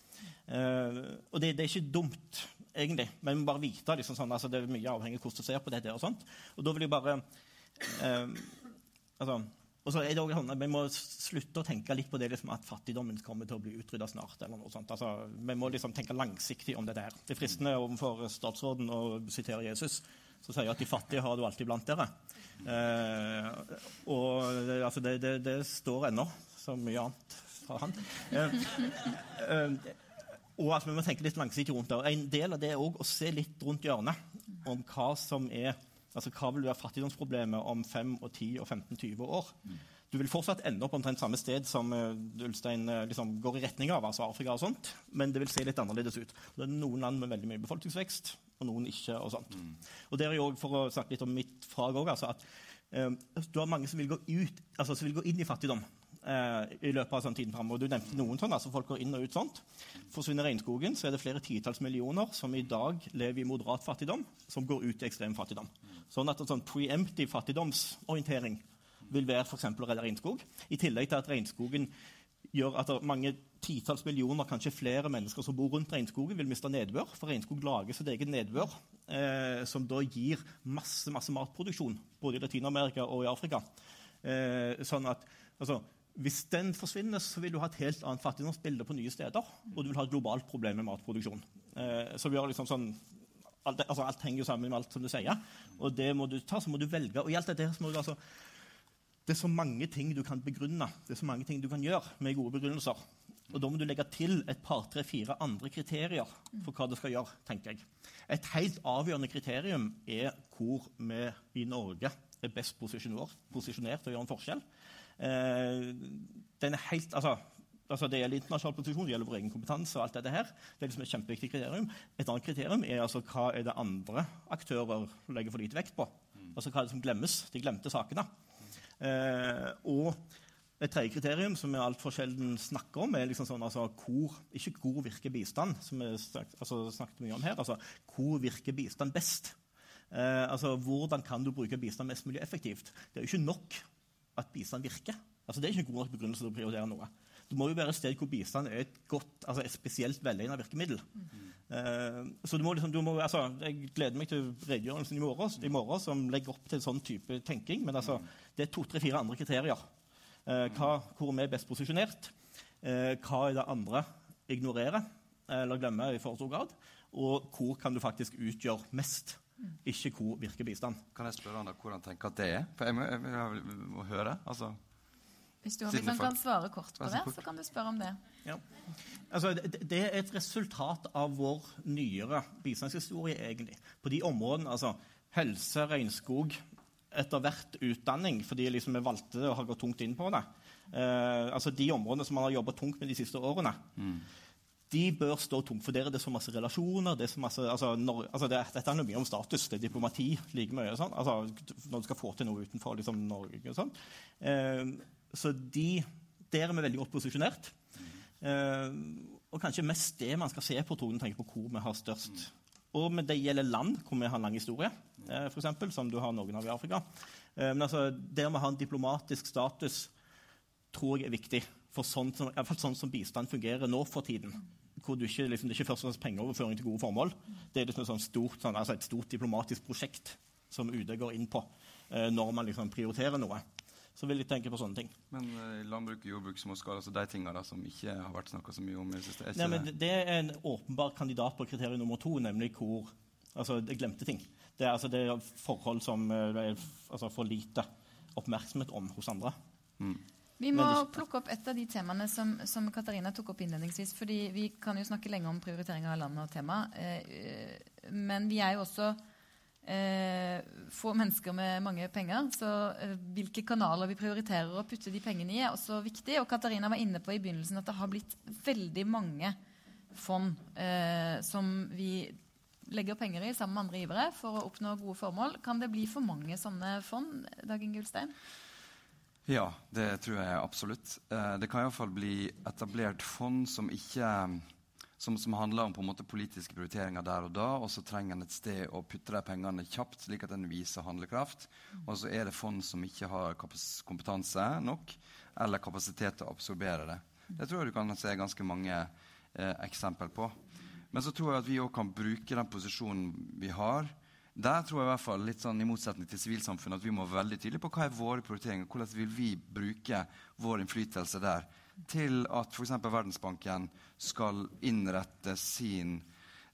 Uh, og det, det, er ikke dumt, egentlig, men vi må bare vite liksom, sånn, altså, det er mye avhengig av hvordan du ser på dette. Og sånt. Og da vil jeg bare uh, altså, og så er det også sånn at Vi må slutte å tenke litt på det liksom, at fattigdommen kommer til å bli utrydda snart. eller noe sånt. Altså, vi må liksom tenke langsiktig om det der. Det er fristende overfor statsråden å sitere Jesus, som sier at de fattige har du alltid blant dere. Eh, og altså, det, det, det, står ennå, så mye annet fra han. Eh, eh, og altså, Vi må tenke litt langsiktig rundt det. En del av det er òg å se litt rundt hjørnet om hva som er Altså, Hva vil være fattigdomsproblemet om 5, og 10 og 15-20 år? Du vil fortsatt ende opp omtrent samme sted som uh, Ulstein uh, liksom går i retning av, altså Afrika og sånt, men det vil se litt annerledes ut. Det er noen land med veldig mye befolkningsvekst, og noen ikke. Og sånt. Mm. Og det er jo For å snakke litt om mitt fag òg, altså at eh, du har mange som vil gå, ut, altså, som vil gå inn i fattigdom i løpet av sånn tiden framover. Du nevnte noen sånn, altså folk går inn og ut sånt. Forsvinner regnskogen, så er det flere titalls millioner som i dag lever i moderat fattigdom, som går ut i ekstrem fattigdom. Sånn at en sånn preemptive fattigdomsorientering vil være f.eks. å redde regnskog. I tillegg til at regnskogen gjør at mange titalls millioner, kanskje flere mennesker som bor rundt regnskogen, vil miste nedbør. For regnskog lager sitt eget nedbør, eh, som da gir masse, masse matproduksjon både i Latin-Amerika og i Afrika. Eh, sånn at altså, Hvis den forsvinner, så vil du ha et helt annet fattigdomsbilde på nye steder. Og du vil ha et globalt problem med matproduksjon. Eh, så vi har liksom sånn alt, altså, alt, henger jo sammen med alt, som du sier. Og det må du ta, så må du velge. Og i alt dette må du altså Det er så mange ting du kan begrunne, det er så mange ting du kan gjøre med gode begrunnelser. Og da må du legge til et par, tre, fire andre kriterier for hva du skal gjøre. tenker jeg. Et helt avgjørende kriterium er hvor vi i Norge er best posisjonert, til å gjøre en forskjell. Eh, den er helt, altså, altså det gjelder internasjonal posisjon, det gjelder vår egen kompetanse. og alt dette her. Det er liksom et kjempeviktig kriterium. Et annet kriterium er altså hva er det andre aktører legger for lite vekt på. Altså hva er det som glemmes, de glemte sakene. Eh, og et tredje kriterium som vi altfor sjelden snakker om, er liksom sånn, altså, hvor, ikke hvor virker bistand, som vi altså, snakket mye om her. altså Hvor virker bistand best? Eh, altså, Hvordan kan du bruke bistand mest mulig effektivt? Det er jo ikke nok at bistand virker. Altså, det er ikke en god nok begrunnelse til å prioritere noe. Det må jo være et sted hvor bistand er et godt, altså et spesielt velegnet virkemiddel. Mm. Uh, så du må, liksom, du må, altså, Jeg gleder meg til redegjørelsen i morgen, i morgen, som legger opp til en sånn type tenking. Men altså, det er to, tre, fire andre kriterier. Uh, hva, hvor er vi best posisjonert? Uh, hva er det andre ignorerer eller glemmer i for stor grad? Og hvor kan du faktisk utgjøre mest? Ikke hvor virker bistand. Kan jeg spørre han hvordan tenker at det er? For jeg må, jeg må, jeg må høre. altså... Hvis du kan, kan, svare kort på det, så kan du spørre om det. Ja. Altså, det, det, er et resultat av vår nyere bistandshistorie, egentlig. På de områdene, altså helse, regnskog, etter hvert utdanning, fordi liksom vi valgte det og har gått tungt inn på det. Eh, altså De områdene som man har jobba tungt med de siste årene. Mm de bør stå tungt. For der er det så masse relasjoner. Det så masse, altså, når, altså det, dette handler mye om status. Det er diplomati like mye. Sånn. Altså, når du skal få til noe utenfor liksom, Norge. Sånn. Eh, så de, der er vi veldig godt posisjonert. Eh, og kanskje mest det man skal se på tror jeg, på hvor vi har størst. Og med det gjelder land hvor vi har lang historie, eh, for eksempel, som du har noen av i Afrika. Eh, men altså, der vi har en diplomatisk status, tror jeg er viktig. For sånn som, i fall sånn som bistand fungerer nå for tiden hvor du ikke, liksom, det er ikke først og fremst pengeoverføring til gode formål. Det er liksom et, stort, sånn, altså et stort diplomatisk prosjekt som UD går inn på eh, når man liksom prioriterer noe. Så vil jeg tenke på sånne ting. Men eh, landbruk, jordbruk, småskala, altså de tingene da, som ikke har vært snakka så mye om i det siste? Nei, men det er en åpenbar kandidat på kriterium nummer to, nemlig hvor Altså det glemte ting. Det er, altså, det er forhold som eh, det er altså, for lite oppmerksomhet om hos andre. Mm. Vi må plukke opp et av de temaene som, som, Katarina tok opp innledningsvis. fordi Vi kan jo snakke lenge om prioritering av landet og tema. Eh, men vi er jo også eh, få mennesker med mange penger. Så eh, hvilke kanaler vi prioriterer å putte de pengene i, er også viktig. Og Katarina var inne på i begynnelsen at det har blitt veldig mange fond eh, som vi legger penger i sammen med andre givere for å oppnå gode formål. Kan det bli for mange sånne fond? Dagen Gullstein? Ja, det tror jeg absolutt. Eh, det kan iallfall bli etablert fond som ikke som, som, handler om måte politiske prioriteringer der og da, og så trenger en et sted å putte de pengene kjapt, slik at en viser handlekraft. Og så er det fond som ikke har kompetanse nok eller kapasitet til å absorbere det. Det tror jeg du kan se ganske mange eh, eksempel på. Men så tror jeg at vi òg kan bruke den posisjonen vi har, der tror jeg i hvert fall, litt sånn i motsetning til sivilsamfunnet, at vi må være veldig tydelige på hva er våre prioriteringer. Hvordan vil vi bruke vår innflytelse der til at f.eks. Verdensbanken skal innrette sin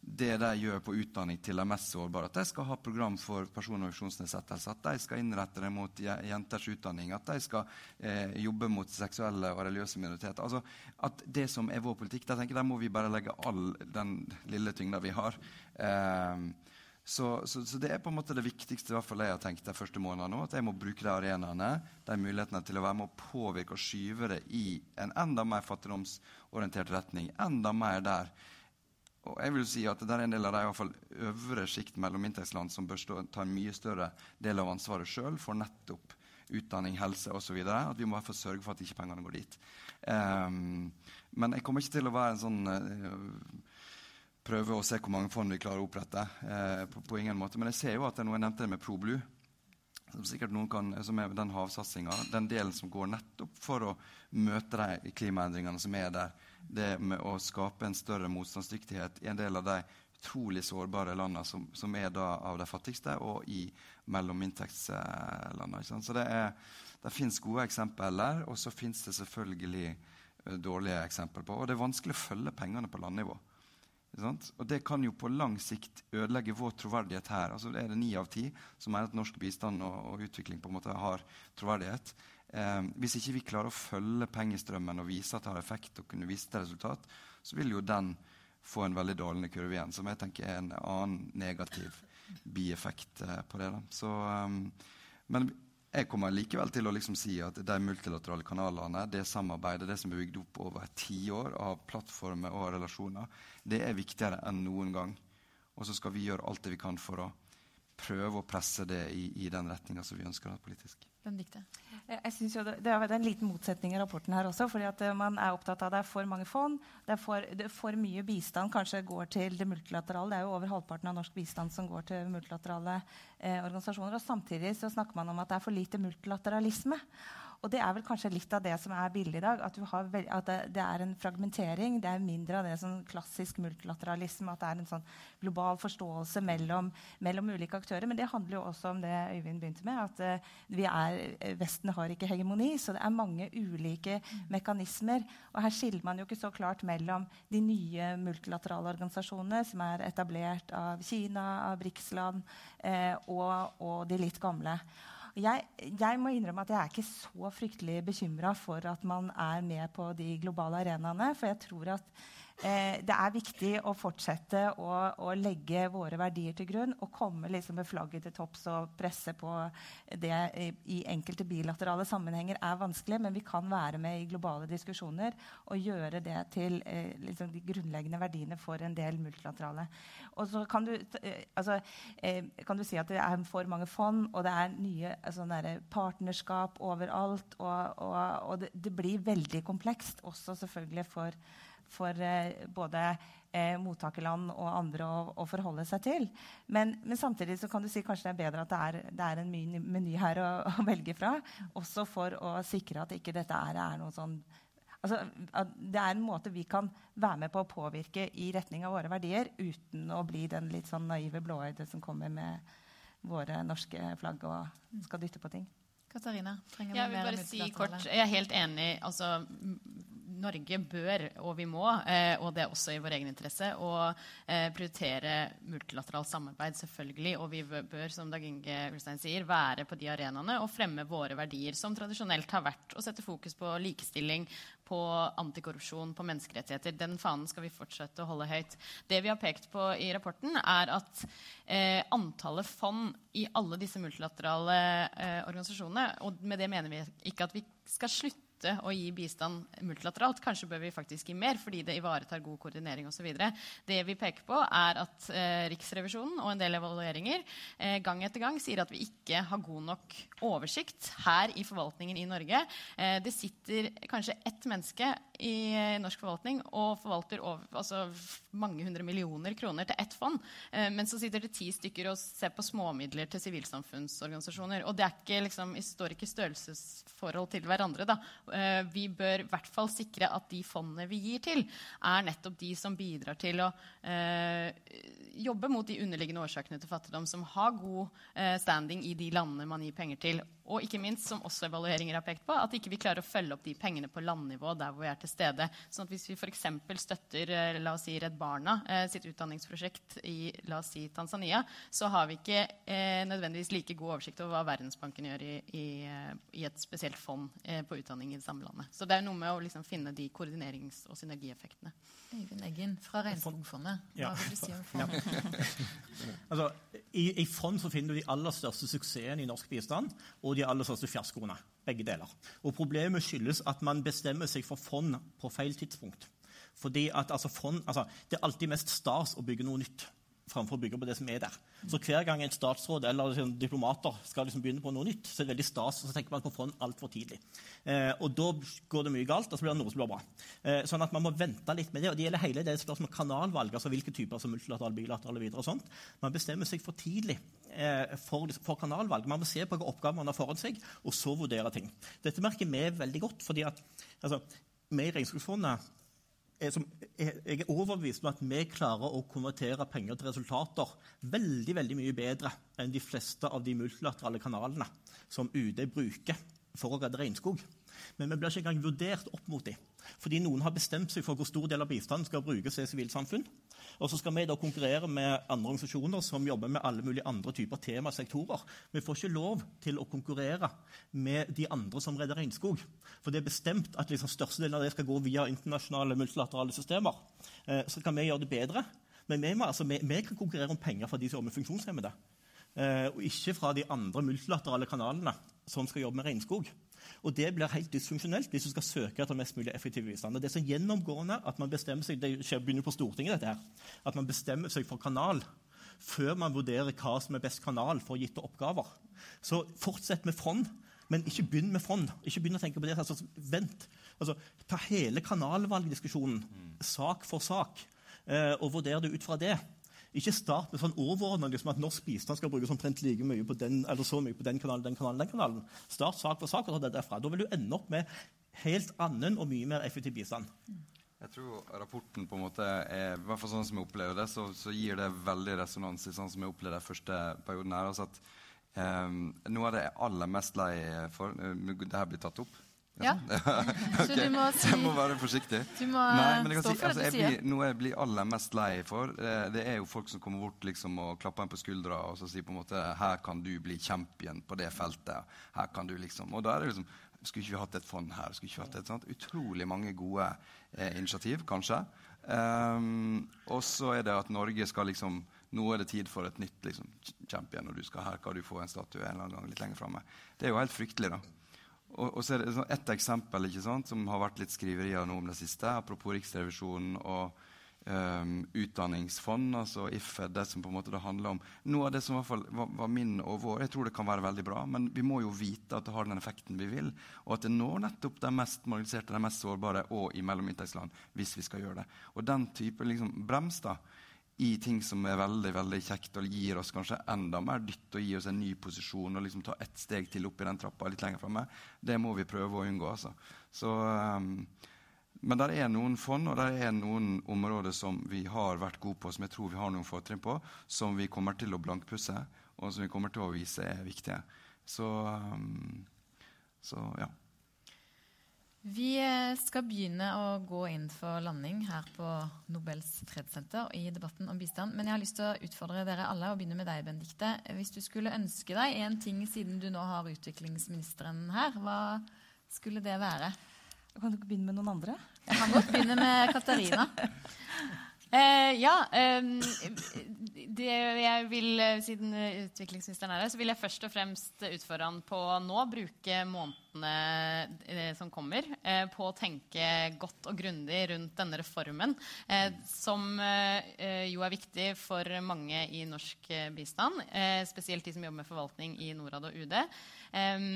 det de gjør på utdanning til de mest sårbare. At de skal ha program for personer med funksjonsnedsettelse. At de skal innrette det mot jenters utdanning. At de skal eh, jobbe mot seksuelle og religiøse minoriteter. Altså, at det som er vår politikk, der, tenker, der må vi bare legge all den lille tyngda vi har. Eh, så, så, så, det er på en måte det viktigste i hvert fall jeg har tenkt de første månedene nå, At jeg må bruke de arenaene, de mulighetene til å være med å påvirke og skyve det i en enda mer fattigdomsorientert retning. Enda mer der. Og jeg vil si at det er en del av de i hvert fall øvre sjikt mellominntektsland som bør stå, ta en mye større del av ansvaret sjøl for nettopp utdanning, helse osv. At vi må i hvert fall sørge for at ikke pengene går dit. Um, men jeg kommer ikke til å være en sånn uh, prøve å se hvor mange fond vi klarer å opprette. Eh, på, på, ingen måte. Men jeg ser jo at det noe jeg nevnte det med ProBlue. Som sikkert noen kan, som er den havsatsinga. Den delen som går nettopp for å møte de klimaendringene som er der. Det med å skape en større motstandsdyktighet i en del av de utrolig sårbare landene som, som er av de fattigste, og i mellominntektslandene. Så det, er, det fins gode eksempler, og så fins det selvfølgelig eh, dårlige eksempler på. Og det er vanskelig å følge pengene på landnivå. Og Det kan jo på lang sikt ødelegge vår troverdighet her. Altså det er det ni av ti som mener at norsk bistand og, og, utvikling på en måte har troverdighet. Eh, hvis ikke vi klarer å følge pengestrømmen og vise at det har effekt, og kunne vise til resultat, så vil jo den få en veldig dalende kurve igjen, som jeg tenker er en annen negativ bieffekt eh, på det. Så, eh, men jeg kommer likevel til å liksom si at de multilaterale kanalene, det samarbeidet, det som er bygd opp over tiår av plattformer og relasjoner, det er viktigere enn noen gang. Og så skal vi gjøre alt det vi kan for å prøve å presse det i, i den retninga som vi ønsker politisk. Jeg synes jo det, det, er en liten motsetning i rapporten her også. fordi at Man er opptatt av at det er for mange fond. Det er for, det er for mye bistand kanskje går til det multilaterale. Det er jo over halvparten av norsk bistand som går til multilaterale eh, organisasjoner. og Samtidig så snakker man om at det er for lite multilateralisme. Og det er vel kanskje litt av det som er bildet i dag. At, at det, det, er en fragmentering. Det er mindre av det sånn klassisk multilateralisme. At det er en sånn global forståelse mellom, mellom, ulike aktører. Men det handler jo også om det Øyvind begynte med. At uh, er, Vesten har ikke hegemoni. Så det er mange ulike mekanismer. Og her skiller man jo ikke så klart mellom de nye multilaterale organisasjonene som er etablert av Kina, av BRICS-land, eh, og, og de litt gamle. Jeg, jeg, må innrømme at jeg er ikke så fryktelig bekymra for at man er med på de globale arenaene. For jeg tror at det er viktig å fortsette å, å, legge våre verdier til grunn og komme liksom med flagget til topps og presse på det i, i, enkelte bilaterale sammenhenger er vanskelig, men vi kan være med i globale diskusjoner og gjøre det til eh, liksom de grunnleggende verdiene for en del multilaterale. Og så kan du, eh, altså, eh, kan du si at det er for mange fond, og det er nye altså, partnerskap overalt. Og, og, og det, det, blir veldig komplekst, også selvfølgelig for for eh, både eh, mottakerland og andre å, å, forholde seg til. Men, men, samtidig så kan du si kanskje det er bedre at det er, det er en meny her å, <laughs> å, velge fra. Også for å sikre at ikke dette er, er noe sånn altså, Det er en måte vi kan være med på å påvirke i retning av våre verdier uten å bli den litt sånn naive blåøyde som kommer med våre norske flagg og skal dytte på ting. Katarina, trenger jeg vil bare si kort, jeg er helt enig. altså Norge bør, og vi må, eh, og det er også i vår egen interesse, å eh, prioritere multilateralt samarbeid, selvfølgelig. Og vi bør, som Dag Inge Ulstein sier, være på de arenaene og fremme våre verdier, som tradisjonelt har vært å sette fokus på likestilling, på antikorrupsjon, på menneskerettigheter. Den fanen skal vi fortsette å holde høyt. Det vi har pekt på i rapporten, er at eh, antallet fond i alle disse multilaterale eh, organisasjonene Og med det mener vi ikke at vi skal slutte slutte å gi bistand multilateralt. Kanskje bør vi faktisk gi mer fordi det ivaretar god koordinering osv. Det vi peker på, er at eh, Riksrevisjonen og en del evalueringer eh, gang etter gang sier at vi ikke har god nok oversikt her i forvaltningen i Norge. Eh, det sitter kanskje ett menneske i eh, norsk forvaltning og forvalter over, altså, mange hundre millioner kroner til ett fond. Eh, men så sitter det ti stykker og ser på småmidler til sivilsamfunnsorganisasjoner. Og det ikke, liksom, står ikke i størrelsesforhold til hverandre. Da. Eh, vi bør i hvert fall sikre at de fondene vi gir til, er nettopp de som bidrar til å eh, jobbe mot de underliggende årsakene til fattigdom, som har god eh, standing i de landene man gir penger til. Og ikke minst, som også evalueringer har pekt på, at ikke vi klarer å følge opp de pengene på landnivå der hvor vi er til stede. Sånn at hvis vi f.eks. støtter la oss si Redd Barna sitt utdanningsprosjekt i la oss si Tanzania, så har vi ikke eh, nødvendigvis like god oversikt over hva Verdensbanken gjør i, i, i et spesielt fond eh, på utdanning i det samlandet. Så det er noe med å liksom, finne de koordinerings- og synergieffektene. Øyvind Eggen fra Regnskogfondet. Hva vil du si om fond? Ja. <laughs> altså, i, I fond så finner du de aller største suksessene i norsk bistand og de aller største fiaskoene. Begge deler. Og Problemet skyldes at man bestemmer seg for fond på feil tidspunkt. Fordi at altså, fond, altså, Det er alltid mest stas å bygge noe nytt framfor å bygge på det som er der. Så hver gang en statsråd eller liksom, diplomater skal liksom begynne på noe nytt, så er det veldig stas, og så tenker man på fond altfor tidlig. Eh, og da går det mye galt, og så blir det noe som blir bra. Eh, sånn at man må vente litt med det. Og det gjelder hele det spørsmålet kanalvalg, altså hvilke typer som multilaterale, bilaterale videre og sånt. Man bestemmer seg for tidlig eh, for, for, kanalvalg. Man må se på hvilke oppgaver man har foran seg, og så vurdere ting. Dette merker vi veldig godt, fordi at altså, vi i Regnskogfondet som, jeg er overbevist om at vi klarer å konvertere penger til resultater veldig veldig mye bedre enn de fleste av de multilaterale kanalene som UD bruker for å redde regnskog. Men vi blir ikke engang vurdert opp mot dem. Fordi noen har bestemt seg for hvor stor del av bistanden skal brukes til sivilsamfunn. Og så skal vi da konkurrere med andre organisasjoner som jobber med alle mulige andre typer temasektorer. Vi får ikke lov til å konkurrere med de andre som redder regnskog. For det er bestemt at liksom størstedelen av det skal gå via internasjonale multilaterale systemer. Eh, så kan vi gjøre det bedre. Men vi, må, altså, vi, vi kan konkurrere om penger fra de som jobber med funksjonshemmede. Eh, og ikke fra de andre multilaterale kanalene som skal jobbe med regnskog. Og det blir helt dysfunksjonelt hvis du skal søke etter mest mulig effektiv bistand. Det er så gjennomgående at man bestemmer seg, det skjer begynner på Stortinget dette her, at man bestemmer seg for kanal før man vurderer hva som er best kanal for gitte oppgaver. Så fortsett med fond, men ikke begynn med fond. Ikke begynn å tenke på det. Altså, vent. Altså, ta hele kanalvalgdiskusjonen sak for sak, eh, og vurder det ut fra det. Ikke start med sånn overordna liksom at norsk bistand skal brukes omtrent like mye på den eller så mye på den kanalen, den kanalen, den kanalen. Start sak for sak og ta det derfra. Da vil du ende opp med helt annen og mye mer effektiv bistand. Jeg tror rapporten på en måte er, i hvert fall sånn som jeg opplever det, så, så gir det veldig resonans i sånn som jeg opplevde det første perioden her. altså at um, Noe av det jeg er aller mest lei for uh, Det her blir tatt opp. Ja. okay. <laughs> Så du må si Jeg må være forsiktig. Du må Nei, men jeg kan stå si, for altså, det du sier. blir, Noe jeg blir aller mest lei for, det, det er jo folk som kommer bort liksom, og klapper en på skuldra og så sier på en måte her kan du bli champion på det feltet. Her kan du liksom, Og da er det liksom Skulle ikke vi hatt et fond her? Skulle ikke vi hatt et sånt? Utrolig mange gode eh, initiativ, kanskje. Um, og så er det at Norge skal liksom Nå er det tid for et nytt liksom, champion, og du skal, her kan du få en statue en eller annen gang litt lenger framme. Det er jo helt fryktelig, da. Og, og så er det sånn ett eksempel ikke sant, som har vært litt skriverier nå om det siste, apropos Riksrevisjonen og um, utdanningsfond, altså IFED, det som på en måte det handler om Noe av det som i hvert fall var, var min og vår Jeg tror det kan være veldig bra, men vi må jo vite at det har den effekten vi vil, og at det når nettopp de mest marginaliserte, de mest sårbare og i mellominntektsland hvis vi skal gjøre det. Og den type liksom, brems da, i ting som er veldig veldig kjekt og gir oss kanskje enda mer dytt og gir oss en ny posisjon og liksom ta ett steg til opp i den trappa litt lenger framme, det må vi prøve å unngå. altså. Så, um, men det er noen fond og det er noen områder som vi har vært gode på, som jeg tror vi har noen fortrinn på, som vi kommer til å blankpusse, og som vi kommer til å vise er viktige. Så, um, så ja. Vi eh, skal begynne å gå inn for landing her på Nobels fredssenter i debatten om bistand. Men jeg har lyst til å utfordre dere alle og begynne med deg, Benedikte. Hvis du skulle ønske deg en ting siden du nå har utviklingsministeren her, hva skulle det være? Kan du ikke begynne med noen andre? Jeg kan godt begynne med Katarina. <laughs> Eh, ja. Eh, det jeg vil, eh, siden utviklingsministeren er her, så vil jeg først og fremst utfordre han på nå bruke månedene eh, som kommer, eh, på å tenke godt og grundig rundt denne reformen, eh, som jo er viktig for mange i norsk bistand, spesielt de som jobber med forvaltning i Norad og UD. Eh,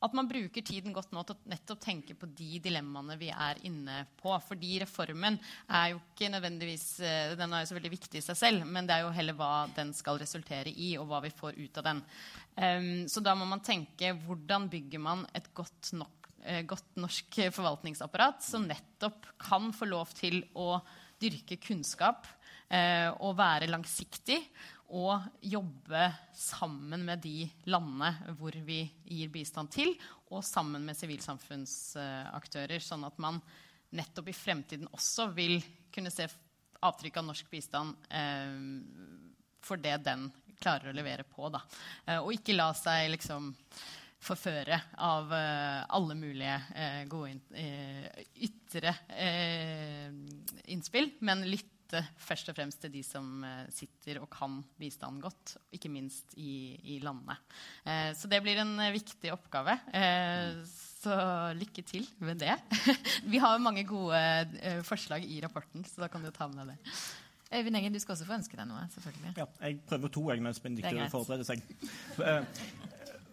at man bruker tiden godt nå til å nettopp tenke på de dilemmaene vi er inne på. Fordi reformen er jo ikke nødvendigvis eh, Den er jo så veldig viktig i seg selv, men det er jo heller hva den skal resultere i, og hva vi får ut av den. Em, så da må man tenke hvordan bygger man et godt, nok, eh, godt norsk forvaltningsapparat som nettopp kan få lov til å dyrke kunnskap eh, og være langsiktig og jobbe sammen med de landene hvor vi gir bistand til, og sammen med sivilsamfunnsaktører, sånn at man nettopp i fremtiden også vil kunne se avtrykk av norsk bistand eh, for det den klarer å levere på. Da. Eh, og ikke la seg liksom forføre av eh, alle mulige eh, gode in eh, ytre eh, innspill, men lytte først og fremst til de som eh, sitter og kan bistand godt, ikke minst i, i landene. Eh, så det blir en eh, viktig oppgave. Eh, så lykke til med det. <laughs> Vi har mange gode eh, forslag i rapporten, så da kan du ta med deg det. Øyvind Engen, du skal også få ønske deg noe. selvfølgelig. Ja, jeg prøver to jeg, mens Benedicte forbereder seg. Eh,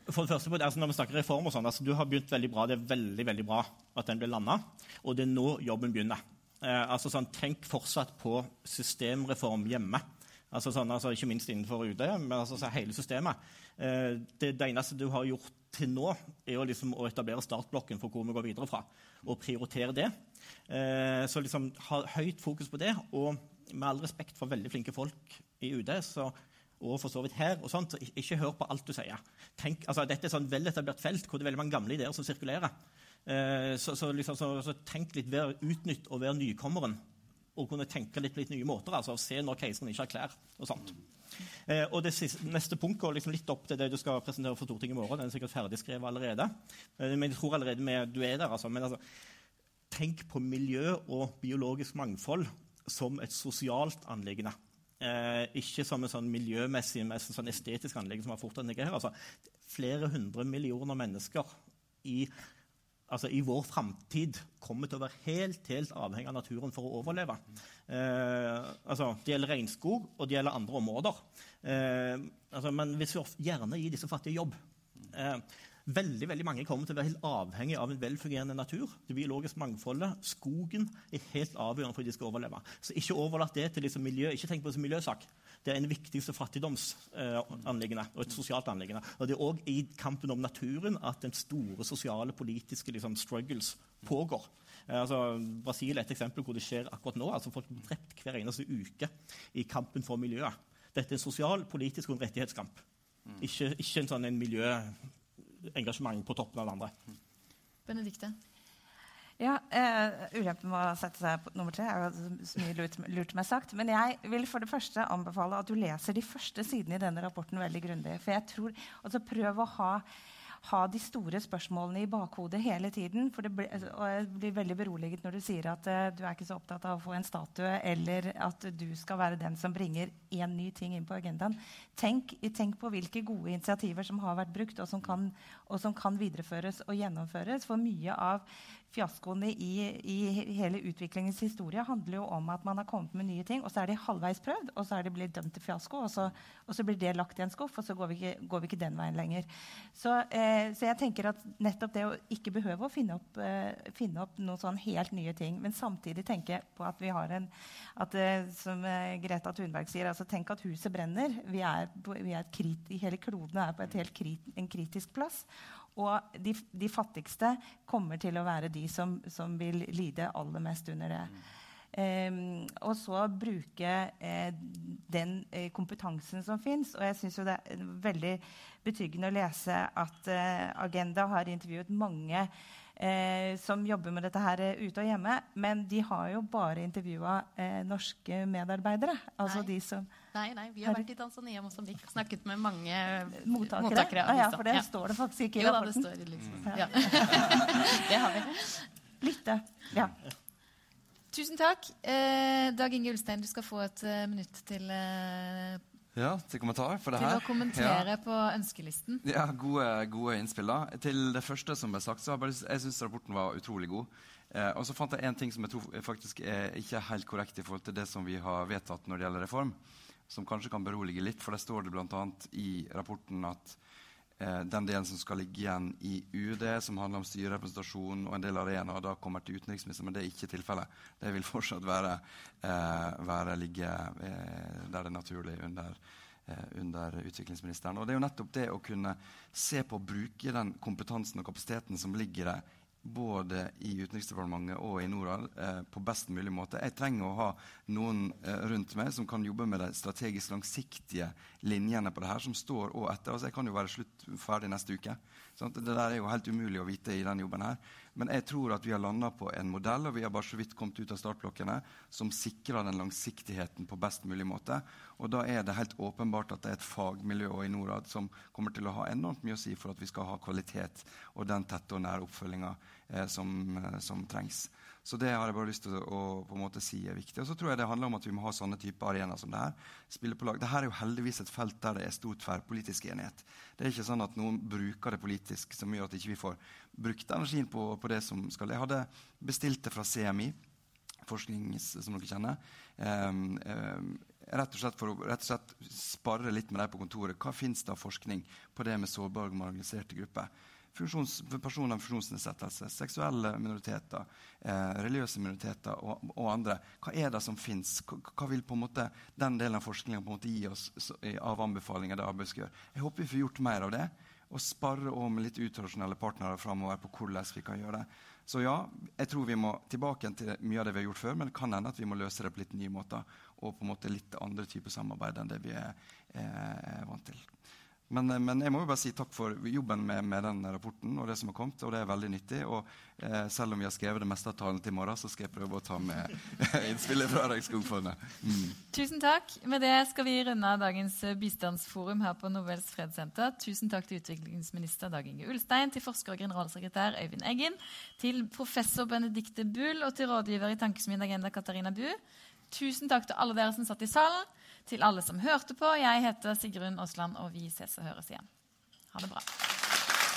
For det første, altså når vi snakker reform og sånn, altså Du har begynt veldig bra. Det er veldig veldig bra at den ble landa. Og det er nå jobben begynner. Eh, altså sånn, Tenk fortsatt på systemreform hjemme. Altså sånn, altså Ikke minst innenfor UD, men altså hele systemet. Eh, det, det eneste du har gjort til nå, er å, liksom, å etablere startblokken for hvor vi går videre fra. Og prioritere det. Eh, så liksom ha høyt fokus på det. Og med all respekt for veldig flinke folk i UD, så og for så vidt her. og sånt, så Ikke hør på alt du sier. Tenk, altså, dette er et sånn veletablert felt hvor det er veldig mange gamle ideer som sirkulerer. Eh, så, så, liksom, så, så tenk litt, vær utnytt og vær nykommeren. Og kunne tenke litt litt nye måter. altså Se når keiseren ikke har klær. og sånt. Eh, og det siste, Neste punkt går liksom litt opp til det du skal presentere for Stortinget i morgen. Den er sikkert ferdigskrevet allerede. Eh, men jeg tror allerede med, du er der. altså. Men altså, tenk på miljø og biologisk mangfold som et sosialt anliggende. Eh, ikke som en sånn miljømessig, mest sånn estetisk anliggende som har fortere her. Altså, flere hundre millioner mennesker i, altså, i vår framtid kommer til å være helt, helt avhengig av naturen for å overleve. Eh, altså, det gjelder regnskog, og det gjelder andre områder. Eh, altså, men hvis vi gjerne gir disse fattige jobb eh, Veldig veldig mange kommer til å være helt avhengig av en velfungerende natur. Det biologiske mangfoldet, skogen, er helt avgjørende for at de skal overleve. Så ikke overlat det til liksom miljø. Ikke tenk på det som miljøsak. Det er en viktigste fattigdomsanliggende og et sosialt anliggende. Og det er òg i kampen om naturen at den store sosiale, politiske liksom, struggles pågår. Eh, altså, Brasil er et eksempel hvor det skjer akkurat nå. altså Folk blir drept hver eneste uke i kampen for miljøet. Dette er en sosial, politisk og en rettighetskamp. Ikke, ikke en sånn en miljøengasjement på toppen av det andre. Benedikte? Ja, uh, Ulempen med å sette seg på nummer tre er jo så mye lurt, lurt meg sagt. Men jeg vil for det første anbefale at du leser de første sidene i denne rapporten veldig grundig. For jeg tror, altså Prøv å ha ha de store spørsmålene i bakhodet hele tiden. For det blir, altså, og jeg blir veldig beroliget når du sier at uh, du er ikke så opptatt av å få en statue, eller at du skal være den som bringer én ny ting inn på agendaen. Tenk, tenk, på hvilke gode initiativer som har vært brukt, og som, kan, og som kan videreføres og gjennomføres. For mye av fiaskoene i, i, hele utviklingens historie handler jo om at man har kommet med nye ting, og så er de halvveis prøvd, og så er de blitt dømt til fiasko, og så, og så, blir det lagt i en skuff, og så går vi ikke, går vi ikke den veien lenger. Så, eh, så, jeg tenker at nettopp det å ikke behøve å finne opp, eh, finne opp noen sånn helt nye ting, men samtidig tenke på at vi har en at, eh, Som eh, Greta Thunberg sier, altså tenk at huset brenner. Vi er, vi er krit, hele kloden er på helt krit, en kritisk plass. Og de, de, fattigste kommer til å være de som, som vil lide aller mest under det. Um, og så bruke eh, den eh, kompetansen som fins. Og jeg syns det er veldig betryggende å lese at eh, Agenda har intervjuet mange eh, som jobber med dette her eh, ute og hjemme. Men de har jo bare intervjua eh, norske medarbeidere. Altså nei. de som Nei, nei, vi har vært i Tanzania og Mosambik og snakket med mange mottakere. mottakere ah, ja, for det ja. står det faktisk ikke i jo, rapporten. Da, det, står, liksom. ja. <laughs> det har vi. Litt, ja. Tusen takk. Eh, Dag Inge Ulstein, du skal få et uh, minutt til uh, ja, til kommentar for det til her. Til å kommentere ja. på ønskelisten. Ja, Gode, gode innspill. da. Til det første som ble sagt, så jeg, jeg syns rapporten var utrolig god. Eh, og så fant jeg en ting som jeg tror faktisk er ikke helt korrekt i forhold til det som vi har vedtatt når det gjelder reform som kanskje kan berolige litt. For det står det bl.a. i rapporten at eh, den delen som skal ligge igjen i UD, som handler om styrerepresentasjon og en del arenaer, da kommer til utenriksministeren. Men det er ikke tilfellet. Det vil fortsatt være, eh, være ligge eh, der det er naturlig under, eh, under utviklingsministeren. Og det er jo nettopp det å kunne se på å bruke den kompetansen og kapasiteten som ligger der både i Utenriksdepartementet og i Norad eh, på best mulig måte. Jeg trenger å ha noen eh, rundt meg som kan jobbe med de strategisk langsiktige linjene på det her, som står og etter. Altså, jeg kan jo være slutt ferdig neste uke. Sant? Det der er jo helt umulig å vite i den jobben her. Men jeg tror at vi har landa på en modell, og vi har bare så vidt kommet ut av startblokkene, som sikrer den langsiktigheten på best mulig måte. Og da er det helt åpenbart at det er et fagmiljø i Norad som kommer til å ha enormt mye å si for at vi skal ha kvalitet og den tette og nære oppfølginga som, eh, som, trengs. Så det har jeg bare lyst til å, på en måte si er viktig. Og så tror jeg det handler om at vi må ha sånne type arenaer som det her. Spille på lag. Dette er jo heldigvis et felt der det er stor tverrpolitisk enighet. Det er ikke sånn at noen bruker det politisk som gjør at ikke vi ikke får brukt energien på, på, det som skal Jeg hadde bestilt det fra CMI, forskning som dere kjenner. Um, um, rett og slett for å rett og slett spare litt med deg på kontoret. Hva fins det av forskning på det med sårbare marginaliserte grupper? Funksjons, personer med funksjonsnedsettelse, seksuelle minoriteter, eh, religiøse minoriteter og, og, andre. Hva er det som fins? Hva, vil på en måte den delen av forskninga gi oss så, av anbefalinger det arbeidet? Jeg håper vi får gjort mer av det, og sparre om litt utradisjonelle partnere framover på hvordan vi kan gjøre det. Så ja, jeg tror vi må tilbake til mye av det vi har gjort før, men det kan hende at vi må løse det på litt nye måter. Og på en måte litt andre typer samarbeid enn det vi er, er vant til. Men, eh, men, jeg må jo bare si takk for jobben med, med, den rapporten og det som har kommet. og det er veldig nyttig. Og eh, selv om vi har skrevet det meste av talen til i morgen, så skal jeg prøve å ta med <laughs> innspillet fra Regnskogfondet. Mm. Tusen takk. Med det skal vi runde av dagens eh, bistandsforum her på Nobels fredssenter. Tusen takk til utviklingsminister Dag Inge Ulstein, til forsker og generalsekretær Øyvind Eggen, til professor Benedicte Bull og til rådgiver i Tankesmien Agenda Katarina Bu. Tusen takk til alle dere som satt i salen. Til alle som hørte på. Jeg heter Sigrun Aasland, og vi ses og høres igjen. Ha det bra.